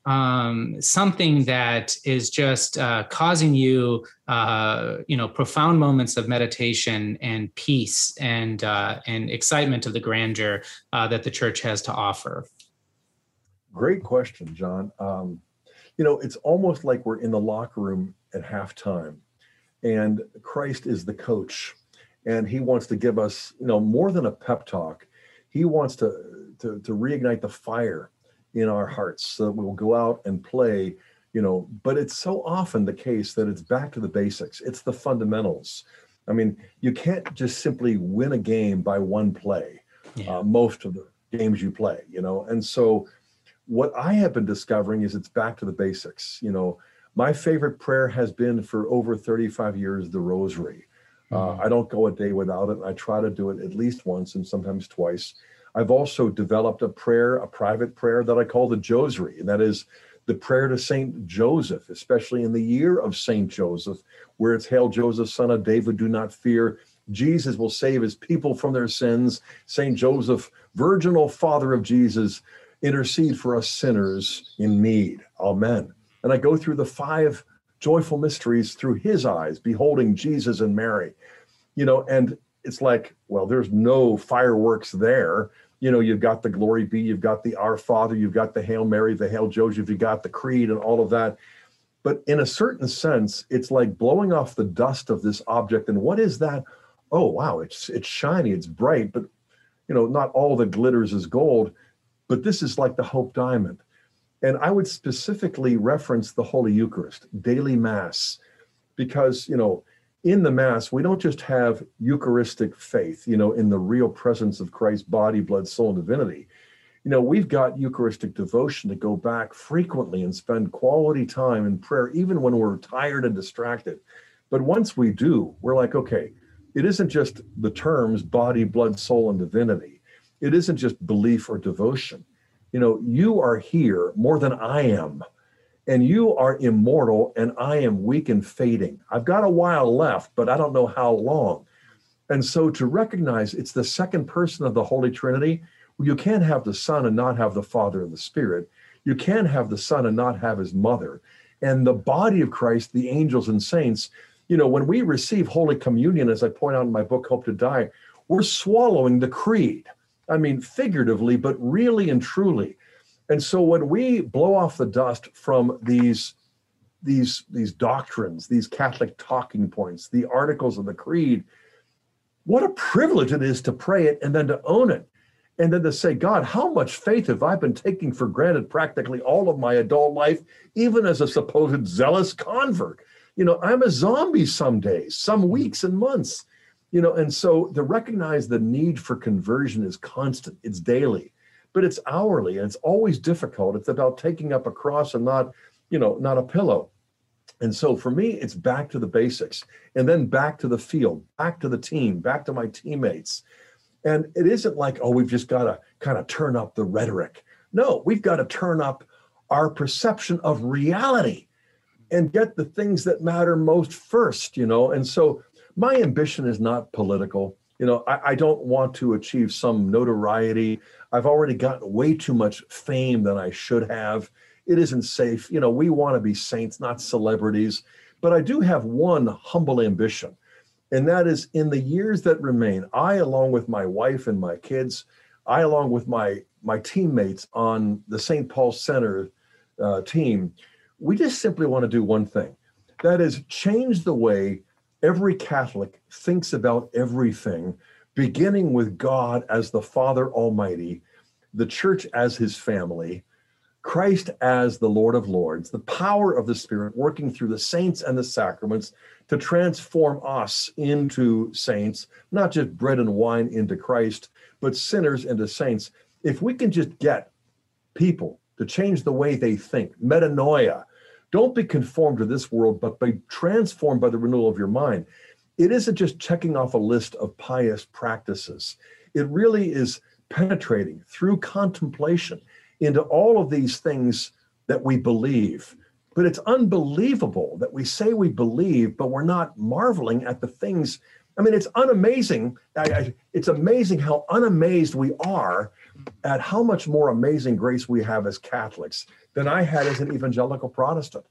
um, something that is just uh, causing you, uh, you know, profound moments of meditation and peace and uh, and excitement of the grandeur uh, that the church has to offer? Great question, John. Um, you know, it's almost like we're in the locker room at halftime, and Christ is the coach, and He wants to give us, you know, more than a pep talk. He wants to to, to reignite the fire in our hearts so that we'll go out and play you know but it's so often the case that it's back to the basics. It's the fundamentals. I mean you can't just simply win a game by one play yeah. uh, most of the games you play you know? And so what i have been discovering is it's back to the basics you know? My favorite prayer has been for over 35 years the rosary. Uh, mm-hmm. uh, i don't go a day without it i try to do it at least once and sometimes twice I've also developed a prayer, a private prayer that I call the Josary, and that is the prayer to Saint Joseph, especially in the year of Saint Joseph, where it's Hail Joseph, son of David, do not fear. Jesus will save his people from their sins. Saint Joseph, virginal father of Jesus, intercede for us sinners in need. Amen. And I go through the five joyful mysteries through his eyes, beholding Jesus and Mary. You know, and it's like, well, there's no fireworks there You know, you've got the Glory Be, you've got the Our Father, you've got the Hail Mary, the Hail Joseph, you've got the Creed and all of that. But in a certain sense, it's like blowing off the dust of this object. And what is that? Oh, wow, it's it's shiny, it's bright, but you know, not all that glitters is gold, but this is like the Hope Diamond. And I would specifically reference the Holy Eucharist, daily Mass, because, you know, in the Mass, we don't just have Eucharistic faith, you know, in the real presence of Christ's body, blood, soul, and divinity. You know, we've got Eucharistic devotion to go back frequently and spend quality time in prayer, even when we're tired and distracted. But once we do, we're like, okay, it isn't just the terms body, blood, soul, and divinity. It isn't just belief or devotion. You know, you are here more than I am, and you are immortal, and I am weak and fading. I've got a while left, but I don't know how long. And so to recognize it's the second person of the Holy Trinity, you can't have the Son and not have the Father and the Spirit. You can't have the Son and not have his mother. And the body of Christ, the angels and saints, you know, when we receive Holy Communion, as I point out in my book, Hope to Die, we're swallowing the creed. I mean, figuratively, but really and truly. And so when we blow off the dust from these, these, these doctrines, these Catholic talking points, the articles of the creed, what a privilege it is to pray it and then to own it. And then to say, God, how much faith have I been taking for granted practically all of my adult life, even as a supposed zealous convert? You know, I'm a zombie some days, some mm. weeks and months you know and so to recognize the need for conversion is constant it's daily but it's hourly and it's always difficult it's about taking up a cross and not you know not a pillow and so for me it's back to the basics and then back to the field back to the team back to my teammates and it isn't like oh we've just got to kind of turn up the rhetoric no we've got to turn up our perception of reality and get the things that matter most first you know and so my ambition is not political. You know, I, I, don't want to achieve some notoriety. I've already gotten way too much fame than I should have. It isn't safe. You know, we want to be saints, not celebrities. But I do have one humble ambition, and that is in the years that remain, I, along with my wife and my kids, I, along with my my teammates on the St. Paul Center uh, team, we just simply want to do one thing. That is change the way every Catholic thinks about everything, beginning with God as the Father Almighty, the church as his family, Christ as the Lord of Lords, the power of the Spirit working through the saints and the sacraments to transform us into saints, not just bread and wine into Christ, but sinners into saints. If we can just get people to change the way they think, metanoia, don't be conformed to this world, but be transformed by the renewal of your mind. It isn't just checking off a list of pious practices, it really is penetrating through contemplation into all of these things that we believe. But it's unbelievable that we say we believe, but we're not marveling at the things. I mean, it's unamazing. I, I, it's amazing how unamazed we are at how much more amazing grace we have as Catholics than I had as an evangelical Protestant.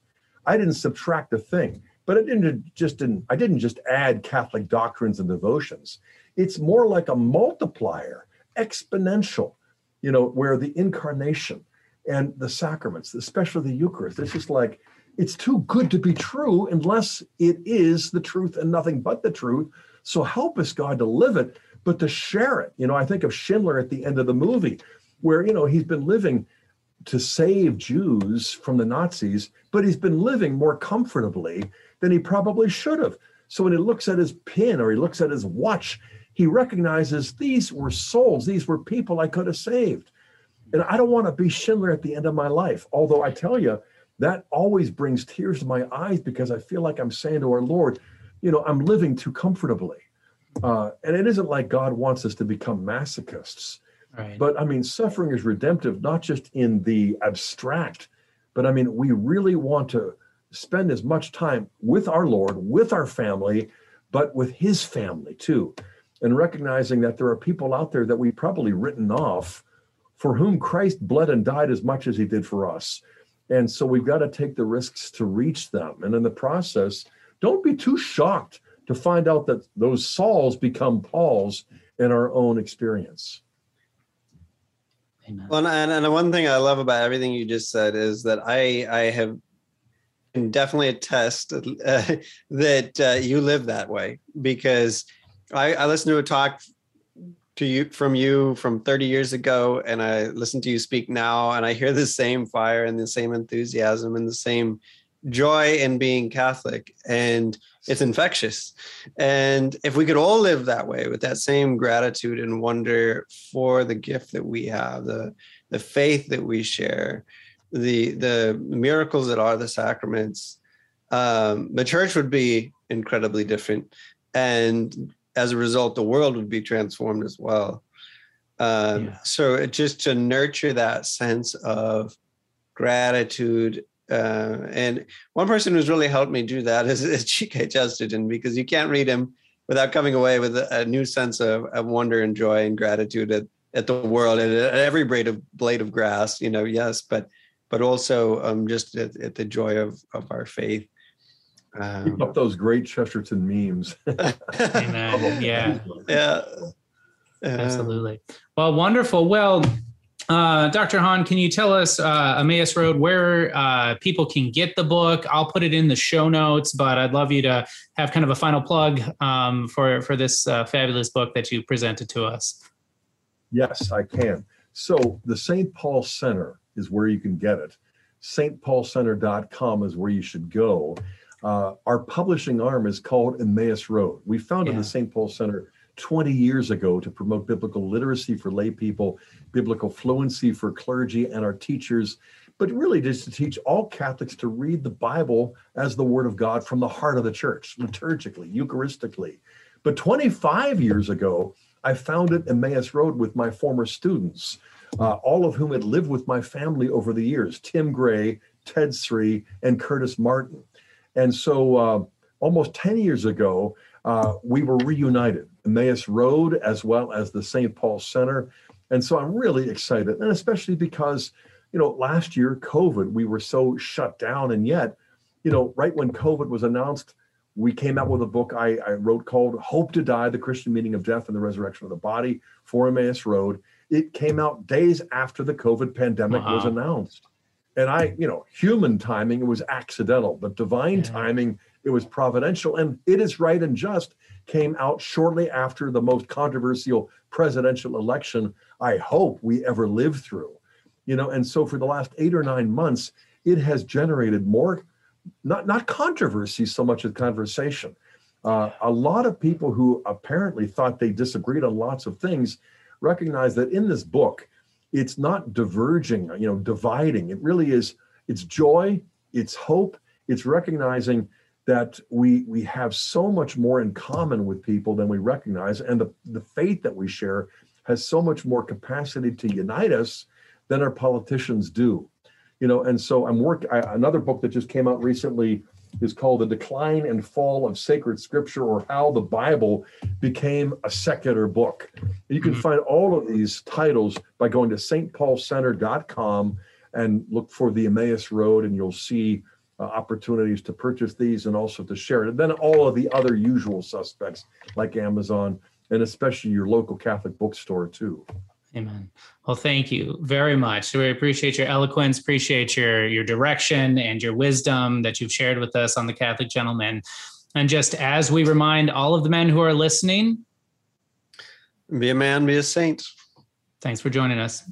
I didn't subtract a thing, but I didn't just didn't I didn't just add Catholic doctrines and devotions. It's more like a multiplier, exponential, you know, where the incarnation and the sacraments, especially the Eucharist, it's just like it's too good to be true unless it is the truth and nothing but the truth. So help us, God, to live it, but to share it. You know, I think of Schindler at the end of the movie, where, you know, he's been living to save Jews from the Nazis, but he's been living more comfortably than he probably should have. So when he looks at his pin or he looks at his watch, he recognizes these were souls, these were people I could have saved. And I don't want to be Schindler at the end of my life. Although I tell you, that always brings tears to my eyes because I feel like I'm saying to our Lord, you know, I'm living too comfortably. Uh, and it isn't like God wants us to become masochists. Right. But I mean, suffering is redemptive, not just in the abstract, but I mean, we really want to spend as much time with our Lord, with our family, but with His family too. And recognizing that there are people out there that we've probably written off for whom Christ bled and died as much as He did for us. And so we've got to take the risks to reach them. And in the process, don't be too shocked to find out that those Sauls become Pauls in our own experience. Well, and, and one thing I love about everything you just said is that I I have can definitely attest uh, that uh, you live that way because I, I listened to a talk to you from you from 30 years ago and I listen to you speak now and I hear the same fire and the same enthusiasm and the same joy in being Catholic and it's infectious. And if we could all live that way with that same gratitude and wonder for the gift that we have, the the faith that we share, the the miracles that are the sacraments, um, the church would be incredibly different. And as a result, the world would be transformed as well. Um, yeah. So it, just to nurture that sense of gratitude. Uh, and one person who's really helped me do that is, is G.K. Chesterton, because you can't read him without coming away with a, a new sense of, of, wonder and joy and gratitude at, at the world and at every blade of blade of grass, you know, yes, but but also um, just at, at, the joy of, of our faith um, Keep up those great Chesterton memes. Amen. Yeah. Yeah. Absolutely. Well, wonderful. Well, uh, Dr. Hahn, can you tell us, uh, Emmaus Road, where uh, people can get the book? I'll put it in the show notes, but I'd love you to have kind of a final plug um, for for this uh, fabulous book that you presented to us. Yes, I can. So the St. Paul Center is where you can get it. stpaulcenter.com is where you should go. Uh, our publishing arm is called Emmaus Road. We founded yeah. the St. Paul Center 20 years ago to promote biblical literacy for lay people, biblical fluency for clergy and our teachers, but really just to teach all Catholics to read the Bible as the Word of God from the heart of the church, liturgically, Eucharistically. But 25 years ago, I founded Emmaus Road with my former students, uh, all of whom had lived with my family over the years Tim Gray, Ted Sri, and Curtis Martin. And so uh, almost 10 years ago, uh, we were reunited, Emmaus Road as well as the St. Paul Center. And so I'm really excited, and especially because, you know, last year, COVID, we were so shut down. And yet, you know, right when COVID was announced, we came out with a book I, I wrote called Hope to Die The Christian Meaning of Death and the Resurrection of the Body for Emmaus Road. It came out days after the COVID pandemic was announced and I, you know, human timing, it was accidental, but divine yeah. timing, it was providential. And it is right and just came out shortly after the most controversial presidential election I hope we ever live through. You know, and so for the last eight or nine months, it has generated more, not not controversy so much as conversation. Uh, a lot of people who apparently thought they disagreed on lots of things recognize that in this book, it's not diverging, you know, dividing. It really is, it's joy, it's hope, it's recognizing that we we have so much more in common with people than we recognize. And the, the faith that we share has so much more capacity to unite us than our politicians do. You know, and so I'm working another book that just came out recently is called The Decline and Fall of Sacred Scripture or How the Bible Became a Secular Book. You can mm-hmm. find all of these titles by going to stpaulcenter.com and look for the Emmaus Road, and you'll see uh, opportunities to purchase these and also to share it. And then all of the other usual suspects like Amazon and especially your local Catholic bookstore too. Amen. Well, thank you very much. We appreciate your eloquence, appreciate your your direction and your wisdom that you've shared with us on the Catholic Gentleman. And just as we remind all of the men who are listening, be a man, be a saint. Thanks for joining us.